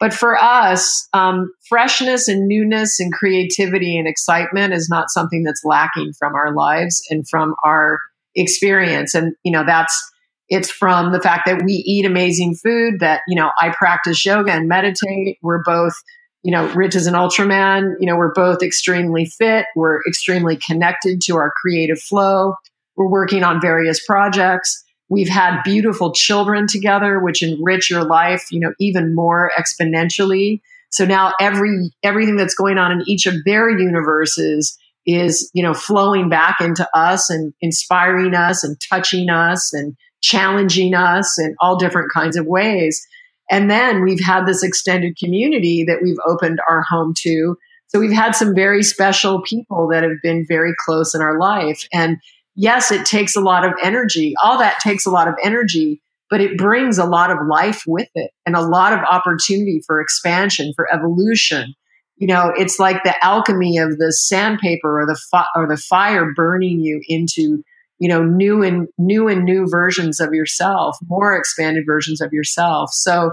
But for us, um, freshness and newness and creativity and excitement is not something that's lacking from our lives and from our experience. And, you know, that's, it's from the fact that we eat amazing food, that, you know, I practice yoga and meditate. We're both, you know, Rich is an Ultraman. You know, we're both extremely fit. We're extremely connected to our creative flow. We're working on various projects. We've had beautiful children together, which enrich your life, you know, even more exponentially. So now every everything that's going on in each of their universes is, you know, flowing back into us and inspiring us and touching us and challenging us in all different kinds of ways. And then we've had this extended community that we've opened our home to So we've had some very special people that have been very close in our life. And yes, it takes a lot of energy. All that takes a lot of energy, but it brings a lot of life with it and a lot of opportunity for expansion, for evolution. You know, it's like the alchemy of the sandpaper or the fi- or the fire burning you into you know new and new and new versions of yourself more expanded versions of yourself. So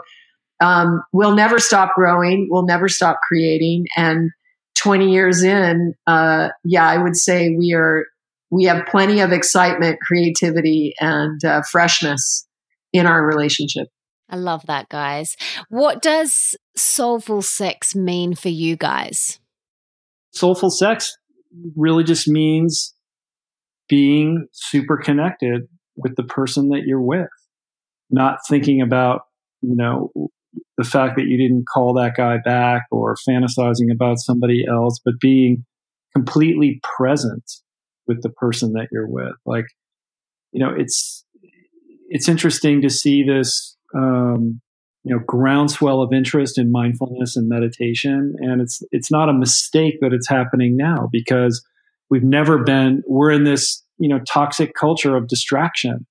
um, we'll never stop growing. We'll never stop creating. And 20 years in uh, yeah i would say we are we have plenty of excitement creativity and uh, freshness in our relationship. I love that guys. What does soulful sex mean for you guys? Soulful sex really just means being super connected with the person that you're with, not thinking about, you know, the fact that you didn't call that guy back or fantasizing about somebody else, but being completely present with the person that you're with. Like, you know, it's, it's interesting to see this, um, you know, groundswell of interest in mindfulness and meditation. And it's, it's not a mistake that it's happening now because we've never been, we're in this, you know, toxic culture of distraction.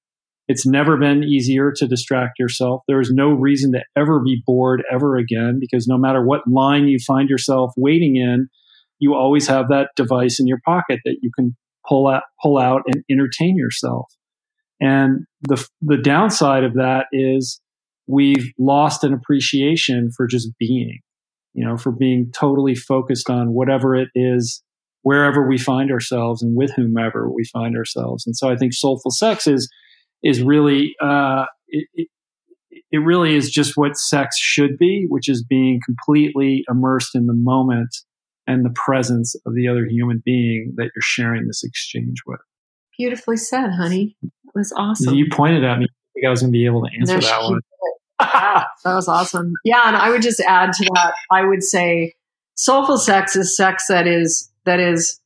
It's never been easier to distract yourself. There's no reason to ever be bored ever again because no matter what line you find yourself waiting in, you always have that device in your pocket that you can pull out, pull out and entertain yourself. And the, the downside of that is we've lost an appreciation for just being, you know, for being totally focused on whatever it is wherever we find ourselves and with whomever we find ourselves. And so I think soulful sex is is really uh, it, it, really is just what sex should be, which is being completely immersed in the moment and the presence of the other human being that you're sharing this exchange with. Beautifully said, honey. It was awesome. You pointed at me. I think I was going to be able to answer that one. that was awesome. Yeah, and I would just add to that. I would say soulful sex is sex that is that is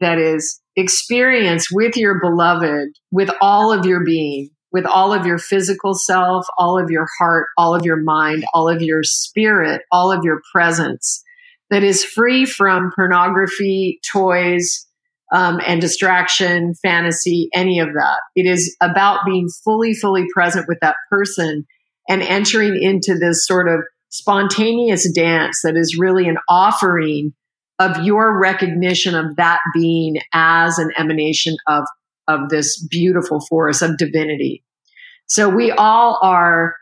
that is experience with your beloved with all of your being with all of your physical self all of your heart all of your mind all of your spirit all of your presence that is free from pornography toys um, and distraction fantasy any of that. It is about being fully fully present with that person and entering into this sort of spontaneous dance that is really an offering of your recognition of that being as an emanation of of this beautiful force of divinity. So we all are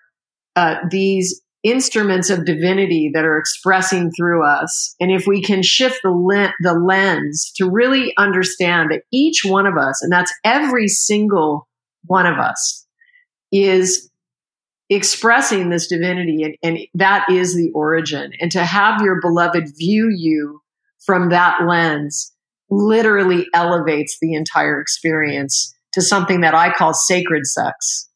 uh, these instruments of divinity that are expressing through us. And if we can shift the, le- the lens to really understand that each one of us, and that's every single one of us, is expressing this divinity, and, and that is the origin. And to have your beloved view you from that lens literally elevates the entire experience to something that I call sacred sex.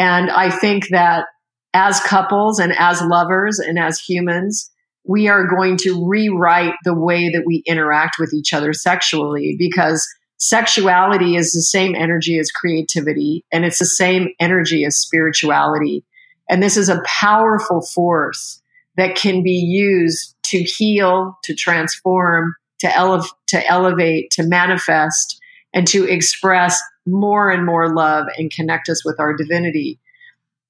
And I think that as couples and as lovers and as humans, we are going to rewrite the way that we interact with each other sexually because sexuality is the same energy as creativity and it's the same energy as spirituality. And this is a powerful force that can be used to heal, to transform, to, ele- to elevate, to manifest, and to express more and more love and connect us with our divinity.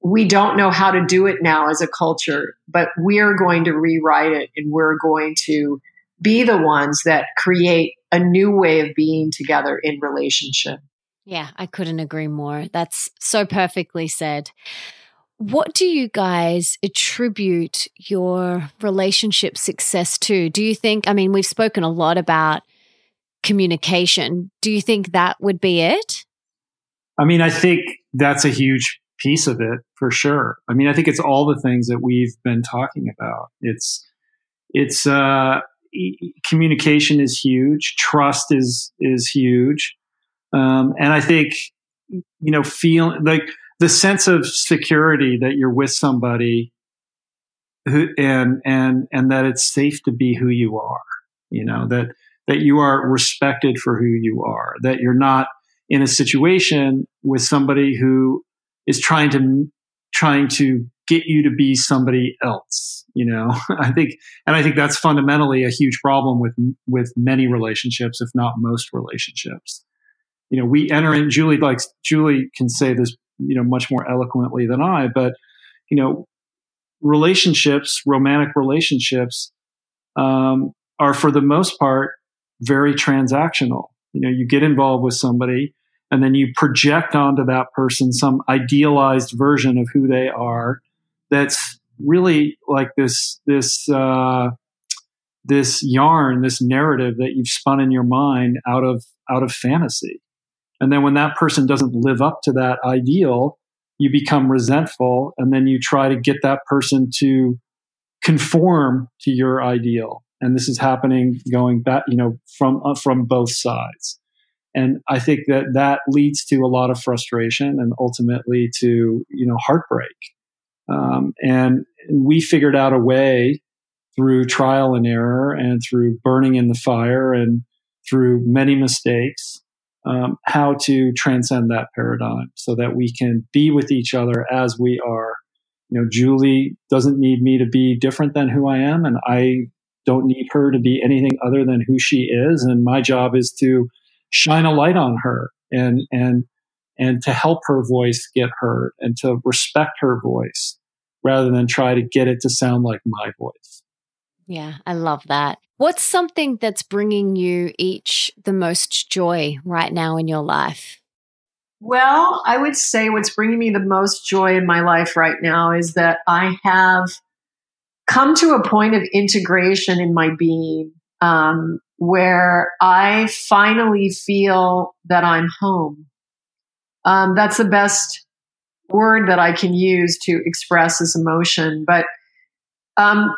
We don't know how to do it now as a culture, but we're going to rewrite it and we're going to be the ones that create a new way of being together in relationship. Yeah, I couldn't agree more. That's so perfectly said. What do you guys attribute your relationship success to? Do you think, I mean, we've spoken a lot about communication. Do you think that would be it? I mean, I think that's a huge piece of it for sure. I mean, I think it's all the things that we've been talking about. It's, it's, uh, communication is huge. Trust is, is huge. Um, and I think, you know, feel like, the sense of security that you're with somebody who and and and that it's safe to be who you are you know that that you are respected for who you are that you're not in a situation with somebody who is trying to trying to get you to be somebody else You know, I think, and I think that's fundamentally a huge problem with with many relationships, if not most relationships. You know, we enter in. Julie likes Julie can say this, you know, much more eloquently than I, but you know, relationships, romantic relationships, um, are for the most part very transactional. You know, you get involved with somebody and then you project onto that person some idealized version of who they are that's really like this this uh, this yarn this narrative that you've spun in your mind out of out of fantasy and then when that person doesn't live up to that ideal you become resentful and then you try to get that person to conform to your ideal. And this is happening going back you know from uh, from both sides. And i think that that leads to a lot of frustration and ultimately to you know heartbreak. Um, and we figured out a way through trial and error and through burning in the fire and through many mistakes um, how to transcend that paradigm so that we can be with each other as we are you know julie doesn't need me to be different than who i am and i don't need her to be anything other than who she is. And my job is to shine a light on her and, and, and to help her voice get heard and to respect her voice rather than try to get it to sound like my voice. Yeah, I love that. What's something that's bringing you each the most joy right now in your life? Well, I would say what's bringing me the most joy in my life right now is that I have come to a point of integration in my being um, where I finally feel that I'm home. Um, that's the best word that I can use to express this emotion. But um,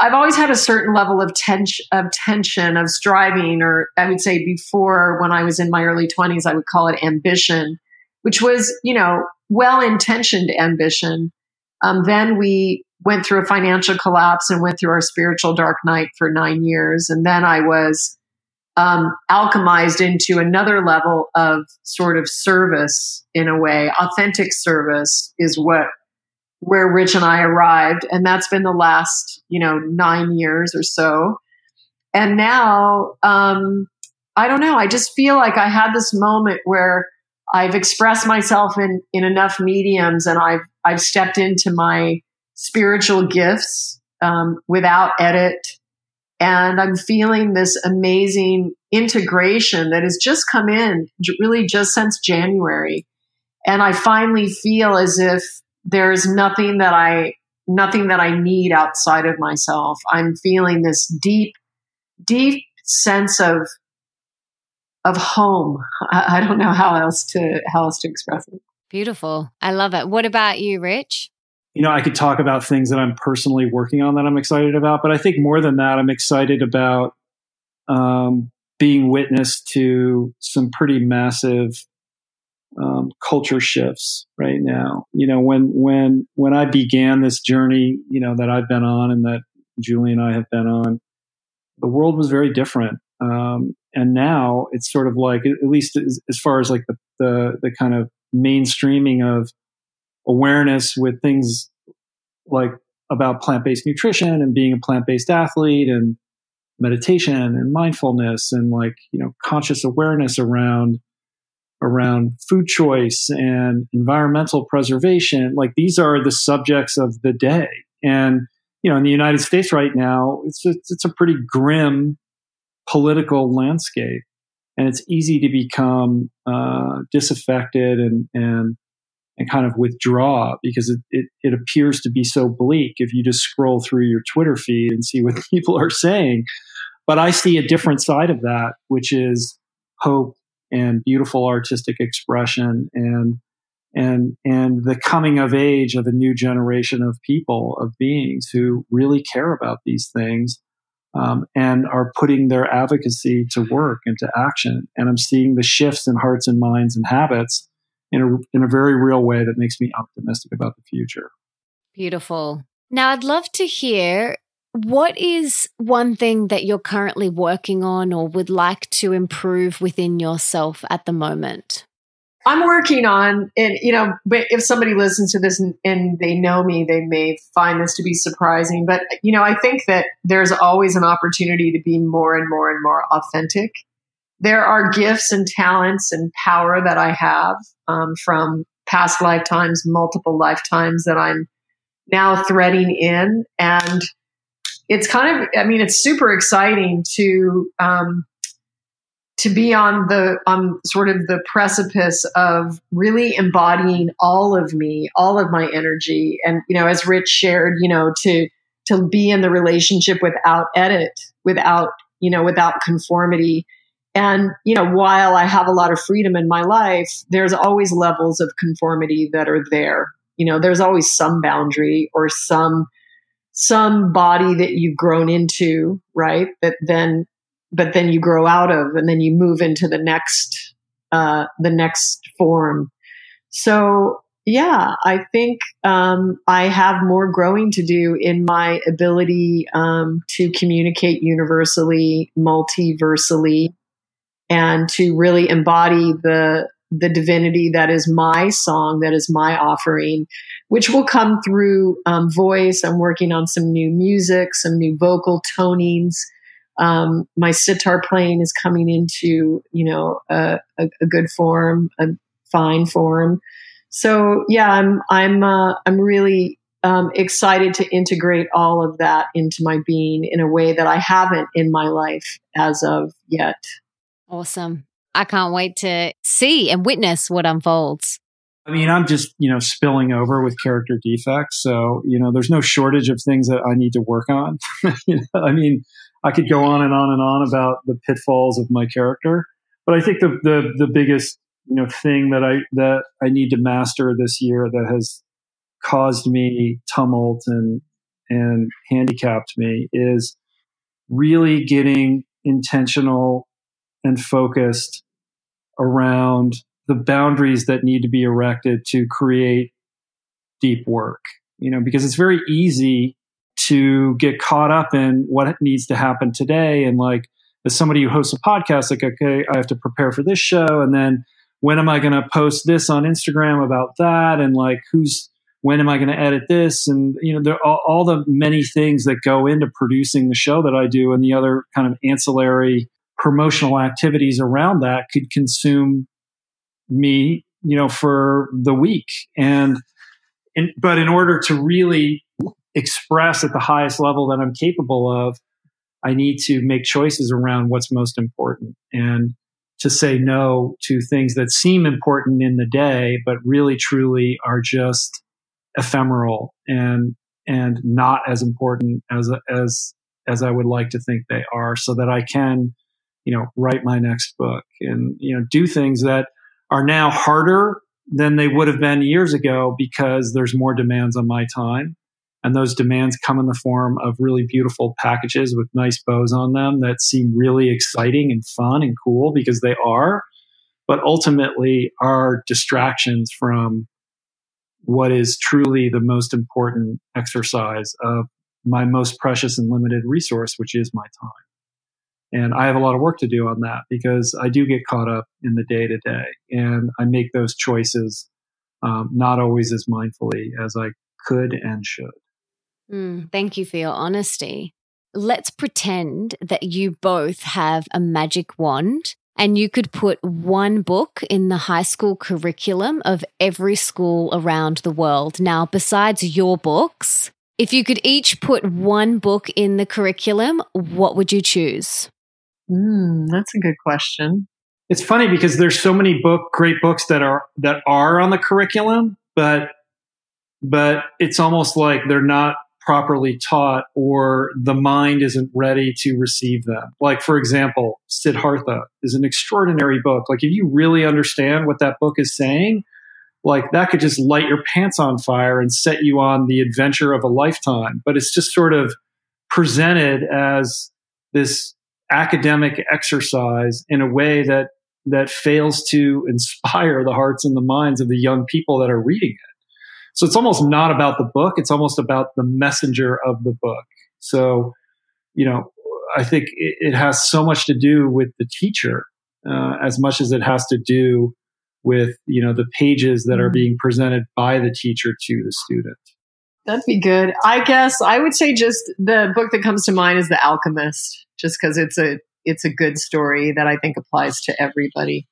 I've always had a certain level of, tension, of tension, of striving, or I would say before when I was in my early 20s, I would call it ambition, which was, you know, well intentioned ambition. Um, then we went through a financial collapse and went through our spiritual dark night for nine years. And then I was um, alchemized into another level of sort of service in a way. Authentic service is what where Rich and I arrived, and that's been the last you know nine years or so. And now, um, I don't know. I just feel like I had this moment where I've expressed myself in in enough mediums, and I've I've stepped into my spiritual gifts um, without edit. And I'm feeling this amazing integration that has just come in really just since January. And I finally feel as if there's nothing that I nothing that I need outside of myself. I'm feeling this deep, deep sense of of home. I, I don't know how else to how else to express it. Beautiful. I love it. What about you, Rich? you know, I could talk about things that I'm personally working on that I'm excited about, but I think more than that, I'm excited about um, being witness to some pretty massive um, culture shifts right now. You know, when when when I began this journey, you know, that I've been on and that Julie and I have been on, the world was very different. Um, and now it's sort of like, at least as, as far as like the, the the kind of mainstreaming of awareness with things like about plant-based nutrition and being a plant-based athlete and meditation and mindfulness and like you know conscious awareness around around food choice and environmental preservation like these are the subjects of the day and you know in the united states right now it's a, it's a pretty grim political landscape and it's easy to become uh, disaffected and and and kind of withdraw because it, it, it, appears to be so bleak if you just scroll through your Twitter feed and see what people are saying. But I see a different side of that, which is hope and beautiful artistic expression and and and the coming of age of a new generation of people of beings who really care about these things um, and are putting their advocacy to work into action and i'm seeing the shifts in hearts and minds and habits in a, in a very real way that makes me optimistic about the future. Beautiful. Now, I'd love to hear what is one thing that you're currently working on or would like to improve within yourself at the moment? I'm working on, and you know, but if somebody listens to this and, and, they know me, they may find this to be surprising. But you know, I think that there's always an opportunity to be more and more and more authentic. There are gifts and talents and power that I have um, from past lifetimes, multiple lifetimes that I'm now threading in, and it's kind of, I mean, it's super exciting to. Um, to be on the on sort of the precipice of really embodying all of me all of my energy and you know as rich shared you know to to be in the relationship without edit without you know without conformity and you know while i have a lot of freedom in my life there's always levels of conformity that are there you know there's always some boundary or some some body that you've grown into right? That then but then you grow out of and then you move into the next uh, the next form. So yeah i think um, i have more growing to do in my ability um, to communicate universally multiversally and to really embody the the divinity that is my song that is my offering which will come through um, voice i'm working on some new music some new vocal tonings um, my sitar playing is coming into you know a, a, a, good form, a fine form. So yeah, I'm I'm uh, I'm really um, excited to integrate all of that into my being in a way that I haven't in my life as of yet. Awesome! I can't wait to see and witness what unfolds. I mean, I'm just, you know, spilling over with character defects. So, you know, there's no shortage of things that I need to work on. you know, I mean, I could go on and on and on about the pitfalls of my character, but I think the the the biggest you know thing that I that I need to master this year that has caused me tumult and and handicapped me is really getting intentional and focused around the boundaries that need to be erected to create deep work you know because it's very easy to get caught up in what needs to happen today. And like, as somebody who hosts a podcast, like, okay, I have to prepare for this show. And then when am I going to post this on Instagram about that? And like, who's, when am I going to edit this? And, you know, there are all, all the many things that go into producing the show that I do and the other kind of ancillary promotional activities around that could consume me, you know, for the week. And, in, but in order to really express at the highest level that I'm capable of, I need to make choices around what's most important and to say no to things that seem important in the day, but really truly are just ephemeral and and not as important as as as I would like to think they are, so that I can, you know, write my next book and you know do things that are now harder than they would have been years ago because there's more demands on my time and those demands come in the form of really beautiful packages with nice bows on them that seem really exciting and fun and cool because they are, but ultimately are distractions from what is truly the most important exercise of my most precious and limited resource, which is my time. And I have a lot of work to do on that because I do get caught up in the day to day and I make those choices um, not always as mindfully as I could and should. Mm, thank you for your honesty. Let's pretend that you both have a magic wand and you could put one book in the high school curriculum of every school around the world. Now, besides your books, if you could each put one book in the curriculum, what would you choose? Mm, that's a good question. It's funny because there's so many book great books that are that are on the curriculum, but but it's almost like they're not properly taught or the mind isn't ready to receive them. Like, for example, Siddhartha is an extraordinary book. Like, if you really understand what that book is saying, like that could just light your pants on fire and set you on the adventure of a lifetime. But it's just sort of presented as this academic exercise in a way that that fails to inspire the hearts and the minds of the young people that are reading it. So it's almost not about the book. It's almost about the messenger of the book. So, you know, I think it, it has so much to do with the teacher uh, as much as it has to do with you know the pages that are mm. being presented by the teacher to the student that'd be good i guess i would say just the book that comes to mind is the alchemist just because it's a it's a good story that i think applies to everybody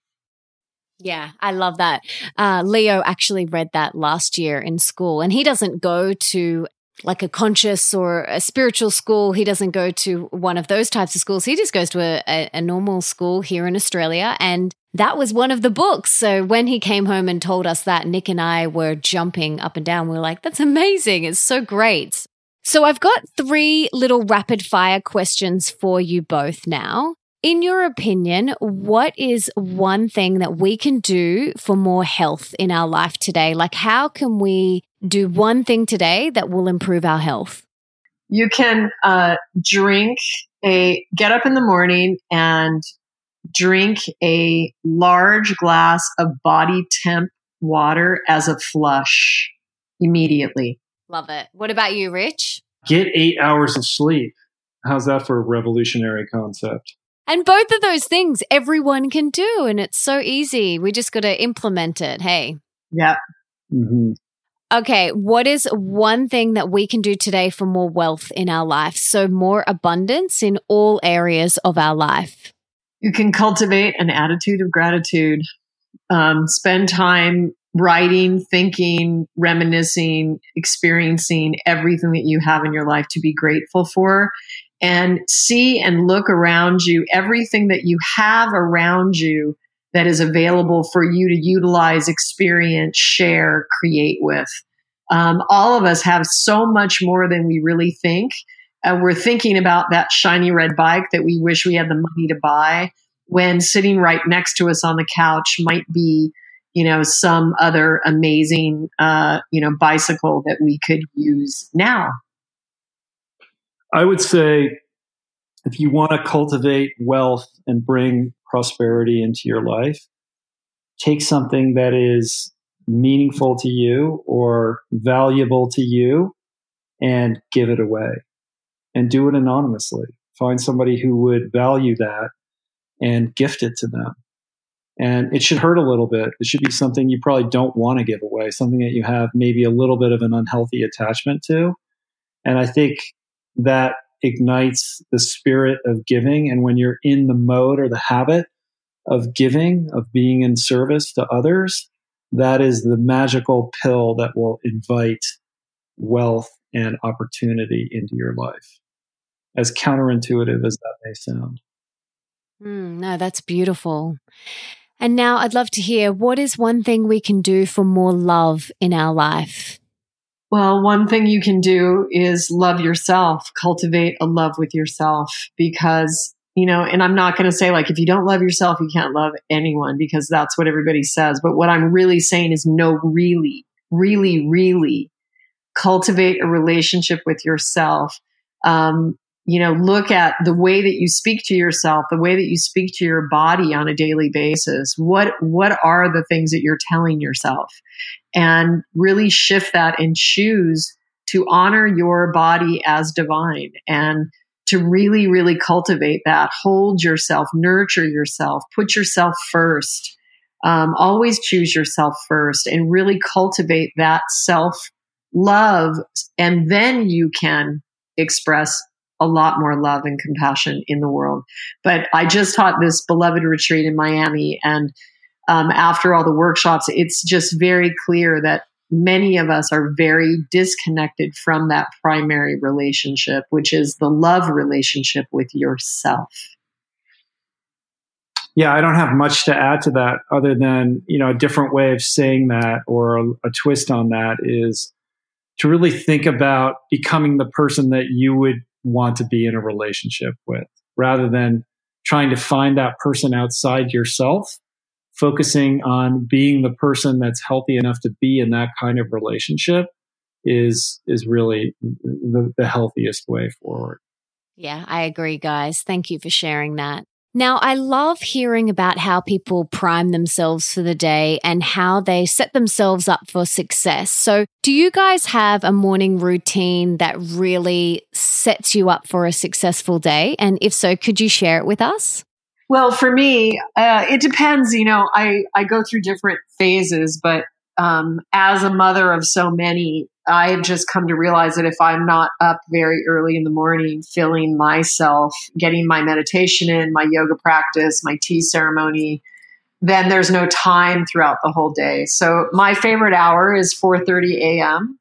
yeah, I love that. Uh, Leo actually read that last year in school, and he doesn't go to like a conscious or a spiritual school. He doesn't go to one of those types of schools. He just goes to a, a, a, normal school here in Australia. And that was one of the books. So when he came home and told us that, Nick and I were jumping up and down. We were like, that's amazing. It's so great. So I've got three little rapid fire questions for you both now. In your opinion, what is one thing that we can do for more health in our life today? Like, how can we do one thing today that will improve our health? You can uh, drink a, get up in the morning and drink a large glass of body temp water as a flush immediately. Love it. What about you, Rich? Get eight hours of sleep. How's that for a revolutionary concept? And both of those things everyone can do. And it's so easy. We just got to implement it. Hey. Yeah. Mm-hmm. Okay. What is one thing that we can do today for more wealth in our life? So, more abundance in all areas of our life. You can cultivate an attitude of gratitude. Um, spend time writing, thinking, reminiscing, experiencing everything that you have in your life to be grateful for and see and look around you, everything that you have around you that is available for you to utilize, experience, share, create with. Um, all of us have so much more than we really think. And we're thinking about that shiny red bike that we wish we had the money to buy when sitting right next to us on the couch might be, you know, some other amazing, uh, you know, bicycle that we could use now. I would say if you want to cultivate wealth and bring prosperity into your life, take something that is meaningful to you or valuable to you and give it away and do it anonymously. Find somebody who would value that and gift it to them. And it should hurt a little bit. It should be something you probably don't want to give away, something that you have maybe a little bit of an unhealthy attachment to. And I think that ignites the spirit of giving. And when you're in the mode or the habit of giving, of being in service to others, that is the magical pill that will invite wealth and opportunity into your life. As counterintuitive as that may sound. Mm, no, that's beautiful. And now I'd love to hear what is one thing we can do for more love in our life? Well, one thing you can do is love yourself, cultivate a love with yourself because, you know, and I'm not going to say like if you don't love yourself, you can't love anyone because that's what everybody says. But what I'm really saying is no, really, really, really cultivate a relationship with yourself. Um, you know, look at the way that you speak to yourself, the way that you speak to your body on a daily basis. What, what are the things that you're telling yourself? and really shift that and choose to honor your body as divine and to really, really cultivate that. Hold yourself, nurture yourself, put yourself first. Um, always choose yourself first and really cultivate that self love. And then you can express a lot more love and compassion in the world. But I just taught this beloved retreat in Miami and um, after all the workshops, it's just very clear that many of us are very disconnected from that primary relationship, which is the love relationship with yourself. Yeah, I don't have much to add to that other than, you know, a different way of saying that or a, a twist on that is to really think about becoming the person that you would want to be in a relationship with rather than trying to find that person outside yourself focusing on being the person that's healthy enough to be in that kind of relationship is is really the, the healthiest way forward. Yeah, I agree, guys. Thank you for sharing that. Now, I love hearing about how people prime themselves for the day and how they set themselves up for success. So, do you guys have a morning routine that really sets you up for a successful day? And if so, could you share it with us? Well, for me, uh, it depends. You know, I, I go through different phases, but um, as a mother of so many, I've just come to realize that if I'm not up very early in the morning, filling myself, getting my meditation in, my yoga practice, my tea ceremony, then there's no time throughout the whole day. So my favorite hour is 4:30 a.m.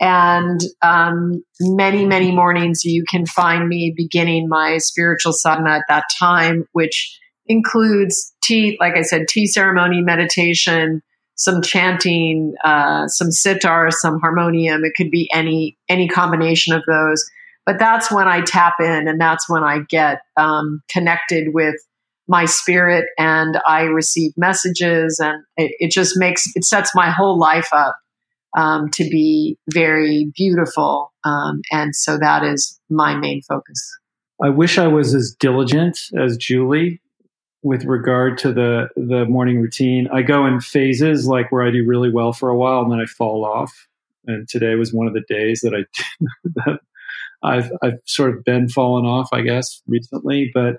And um, many, many mornings you can find me beginning my spiritual sadhana at that time, which includes tea, like I said, tea ceremony, meditation, some chanting, uh, some sitar, some harmonium. It could be any any combination of those. But that's when I tap in, and that's when I get um, connected with my spirit, and I receive messages, and it, it just makes it sets my whole life up um, to be very beautiful. Um, and so that is my main focus. I wish I was as diligent as Julie with regard to the the morning routine. I go in phases, like where I do really well for a while and then I fall off. And today was one of the days that I that I've I've sort of been falling off, I guess, recently. But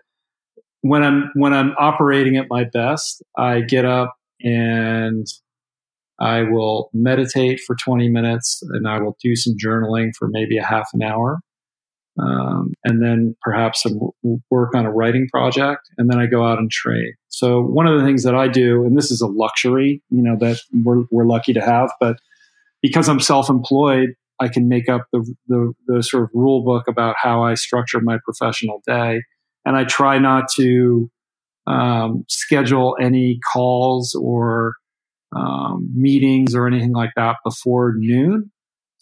when I'm when I'm operating at my best, I get up and I will meditate for 20 minutes and I will do some journaling for maybe a half an hour. Um, and then perhaps some work on a writing project. And then I go out and trade. So one of the things that I do, and this is a luxury, you know, that we're, we're lucky to have, but because I'm self-employed, I can make up the, the, the sort of rule book about how I structure my professional day. And I try not to um, schedule any calls or um, meetings or anything like that before noon.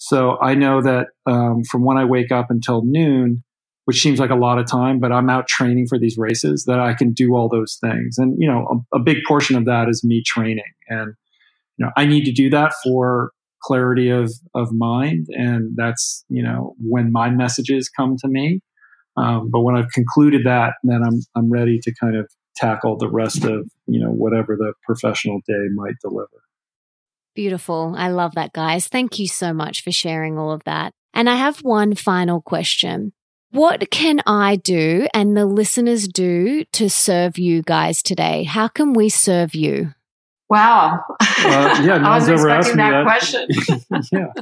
So I know that um, from when I wake up until noon, which seems like a lot of time, but I'm out training for these races that I can do all those things. And, you know, a, a big portion of that is me training. And, you know, I need to do that for clarity of, of mind. And that's, you know, when my messages come to me. Um, but when I've concluded that, then I'm, I'm ready to kind of tackle the rest of you know whatever the professional day might deliver beautiful. I love that guys. Thank you so much for sharing all of that. And i have one final question. What can i do and the listeners do to serve you guys today? How can we serve you? Wow. Uh, yeah no i was expecting that, that, question. Yeah.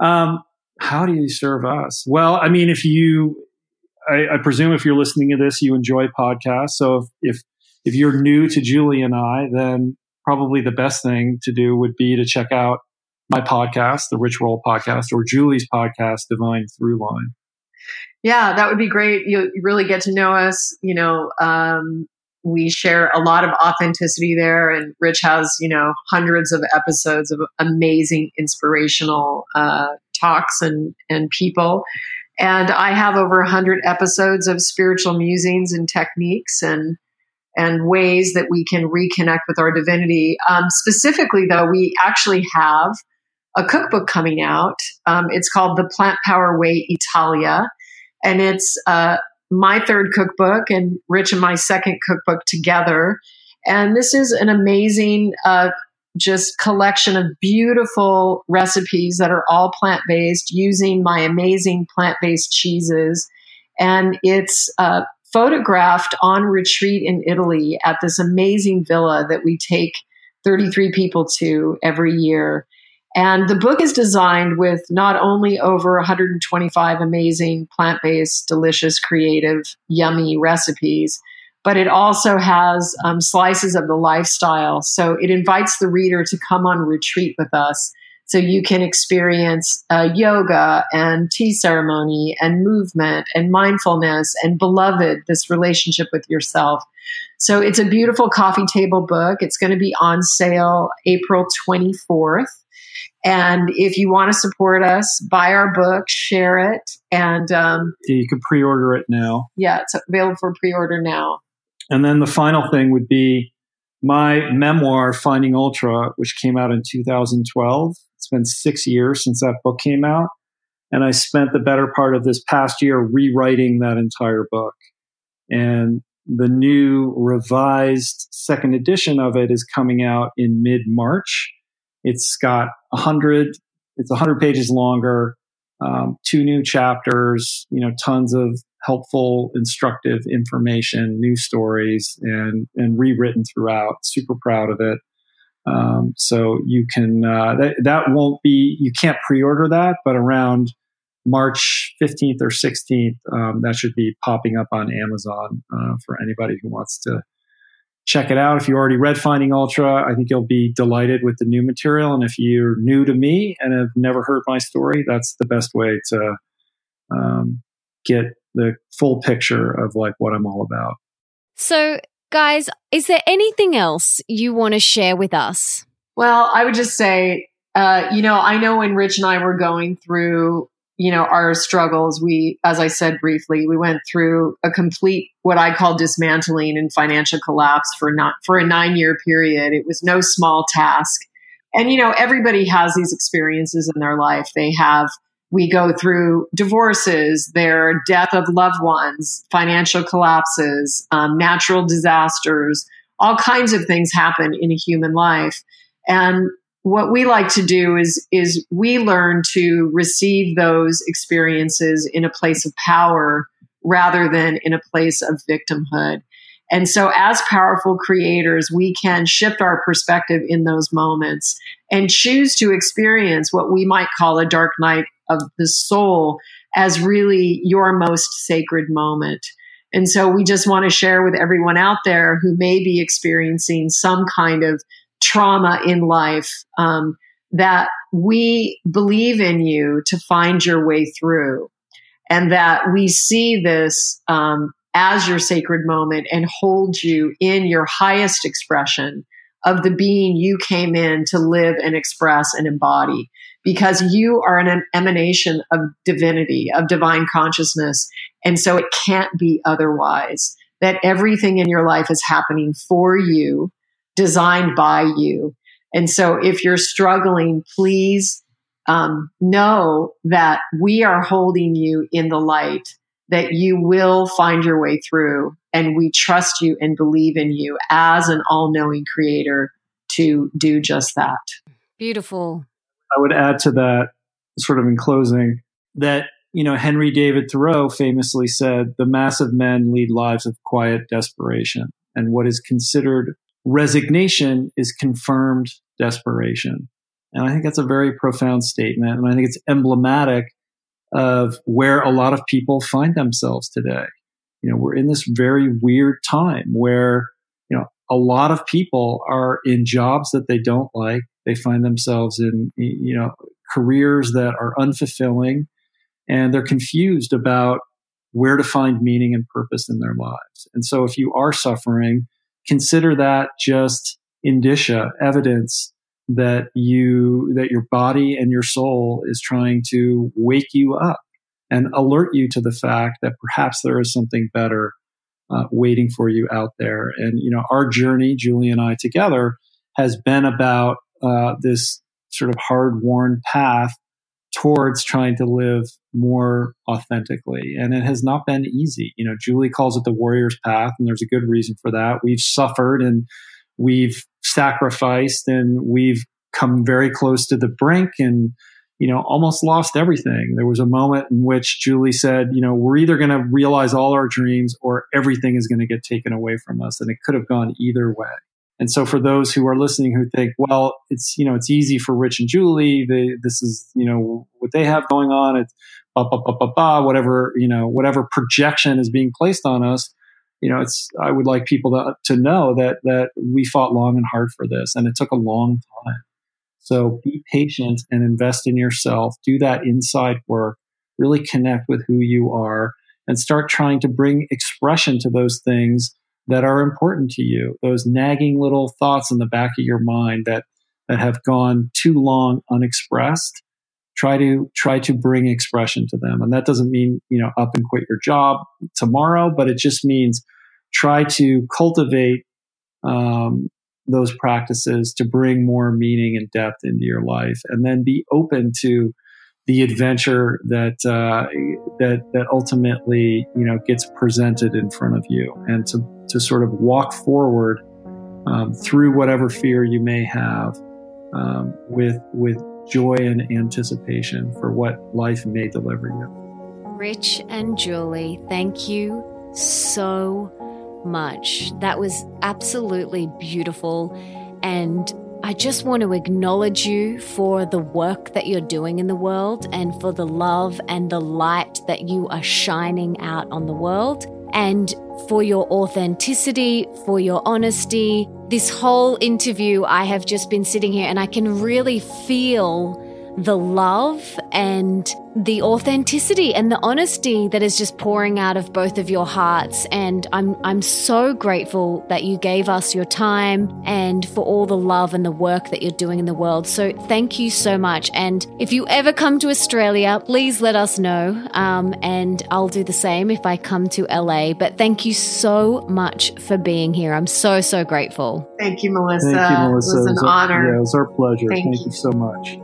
Um, how do you serve us? Well i mean if you I, I, presume if you're listening to this, you enjoy podcasts. So if, if, if you're new to Julie and I, then probably the best thing to do would be to check out my podcast, the Rich Roll podcast, or Julie's podcast, Divine Throughline. Yeah, that would be great. You really get to know us. You know, um, we share a lot of authenticity there, and Rich has you know hundreds of episodes of amazing, inspirational uh, talks and and people. And I have over 100 episodes of spiritual musings and techniques and and ways that we can reconnect with our divinity. Um, specifically, though, we actually have a cookbook coming out. Um, it's called The Plant Power Way Italia, and it's uh, my third cookbook and Rich and my second cookbook together. And this is an amazing uh, just collection of beautiful recipes that are all plant based using my amazing plant based cheeses. And it's uh, photographed on retreat in Italy at this amazing villa that we take 33 people to every year. And the book is designed with not only over 125 amazing plant based, delicious, creative, yummy recipes, but it also has um, slices of the lifestyle. So it invites the reader to come on retreat with us. So you can experience uh, yoga and tea ceremony and movement and mindfulness and beloved, this relationship with yourself. So it's a beautiful coffee table book. It's going to be on sale April 24th. And if you want to support us, buy our book, share it, and um, yeah, you can pre-order it now. Yeah, it's available for pre-order now. And then the final thing would be my memoir, Finding Ultra, which came out in 2012. It's been six years since that book came out. And I spent the better part of this past year rewriting that entire book. And the new revised second edition of it is coming out in mid March. It's got a hundred, it's a hundred pages longer. um, two new chapters, you know, tons of helpful, instructive information, new stories, and and rewritten throughout. Super proud of it. Um, so you can uh, that that won't be you can't pre-order that, but around March 15th or 16th, um, that should be popping up on Amazon uh, for anybody who wants to check it out. If you already read Finding Ultra, I think you'll be delighted with the new material. And if you're new to me and have never heard my story, that's the best way to um, get the full picture of like what I'm all about. So, guys, is there anything else you want to share with us? Well, I would just say, uh, you know, I know when Rich and I were going through you know our struggles we as i said briefly we went through a complete what i call dismantling and financial collapse for not for a 9 year period. It was no small task. And you know everybody has these experiences in their life. They have we go through divorces their death of loved ones financial collapses um, natural disasters all kinds of things happen in a human life and what we like to do is is we learn to receive those experiences in a place of power rather than in a place of victimhood. And so as powerful creators, we can shift our perspective in those moments and choose to experience what we might call a dark night of the soul as really your most sacred moment. And so we just want to share with everyone out there who may be experiencing some kind of trauma in life um, that we believe in you to find your way through and that we see this um, as your sacred moment and hold you in your highest expression of the being you came in to live and express and embody because you are an emanation of divinity, of divine consciousness. And so it can't be otherwise. That everything in your life is happening for you designed by you. And so if you're struggling, please um, know that we are holding you in the light, that you will find your way through. And we trust you and believe in you as an all knowing creator to do just that. Beautiful. I would add to that, sort of in closing, that you know, Henry David Thoreau famously said, the mass of men lead lives of quiet desperation. And what is considered resignation is confirmed desperation. And I think that's a very profound statement. And I think it's emblematic of where a lot of people find themselves today. You know, we're in this very weird time where, you know, a lot of people are in jobs that they don't like. They find themselves in, you know, careers that are unfulfilling and they're confused about where to find meaning and purpose in their lives. And so if you are suffering, consider that just indicia, evidence that you, that your body and your soul is trying to wake you up and alert you to the fact that perhaps there is something better uh, waiting for you out there. And, you know, our journey, Julie and I together, has been about uh, this sort of hard worn path towards trying to live more authentically. And it has not been easy. You know, Julie calls it the warrior's path, and there's a good reason for that. We've suffered and we've sacrificed and we've come very close to the brink and you know almost lost everything there was a moment in which julie said you know we're either going to realize all our dreams or everything is going to get taken away from us and it could have gone either way and so for those who are listening who think, well, it's, you know, it's easy for Rich and Julie. They, this is, you know, what they have going on. It's ba, ba, ba, ba, ba, whatever, you know, whatever projection is being placed on us. You know, it's, I would like people to, to know that, that we fought long and hard for this and it took a long time. So be patient and invest in yourself. Do that inside work. Really connect with who you are and start trying to bring expression to those things that are important to you, those nagging little thoughts in the back of your mind that, that have gone too long unexpressed. Try to try to bring expression to them. And that doesn't mean, you know, up and quit your job tomorrow, but it just means try to cultivate um, those practices to bring more meaning and depth into your life and then be open to the adventure that uh, that that ultimately you know gets presented in front of you, and to to sort of walk forward um, through whatever fear you may have um, with with joy and anticipation for what life may deliver you. Rich and Julie, thank you so much. That was absolutely beautiful. And I just want to acknowledge you for the work that you're doing in the world and for the love and the light that you are shining out on the world and for your authenticity, for your honesty. This whole interview, I have just been sitting here and I can really feel the love and the authenticity and the honesty that is just pouring out of both of your hearts. And I'm I'm so grateful that you gave us your time and for all the love and the work that you're doing in the world. So thank you so much. And if you ever come to Australia please let us know. Um, and I'll do the same if I come to LA but thank you so much for being here. I'm so so grateful. Thank you Melissa. Thank you Melissa it was an it was our, honor. yeah it was our pleasure. Thank, thank you. you. so much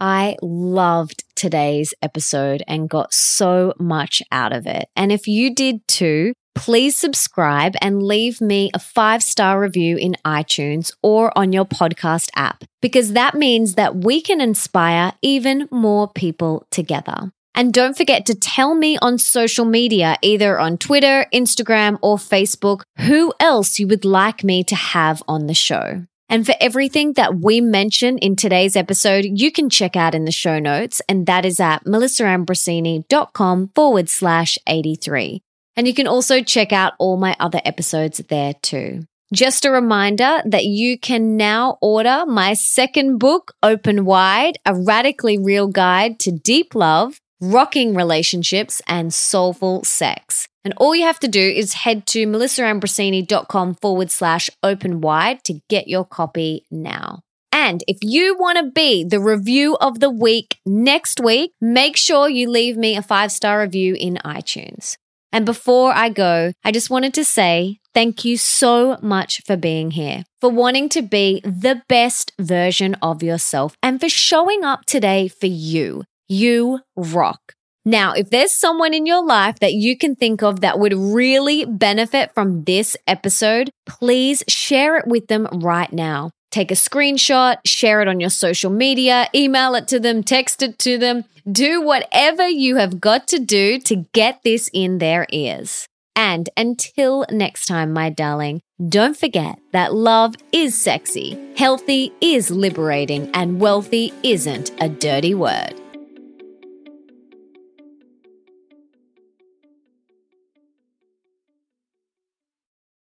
I loved today's episode and got so much out of it. And if you did too, please subscribe and leave me a five star review in iTunes or on your podcast app, because that means that we can inspire even more people together. And don't forget to tell me on social media, either on Twitter, Instagram, or Facebook, who else you would like me to have on the show. And for everything that we mention in today's episode, you can check out in the show notes, and that is at melissaambrosini.com forward slash 83. And you can also check out all my other episodes there too. Just a reminder that you can now order my second book, Open Wide, a radically real guide to deep love, rocking relationships, and soulful sex. And all you have to do is head to melissaambrosini.com forward slash open wide to get your copy now. And if you want to be the review of the week next week, make sure you leave me a five star review in iTunes. And before I go, I just wanted to say thank you so much for being here, for wanting to be the best version of yourself, and for showing up today for you. You rock. Now, if there's someone in your life that you can think of that would really benefit from this episode, please share it with them right now. Take a screenshot, share it on your social media, email it to them, text it to them. Do whatever you have got to do to get this in their ears. And until next time, my darling, don't forget that love is sexy, healthy is liberating, and wealthy isn't a dirty word.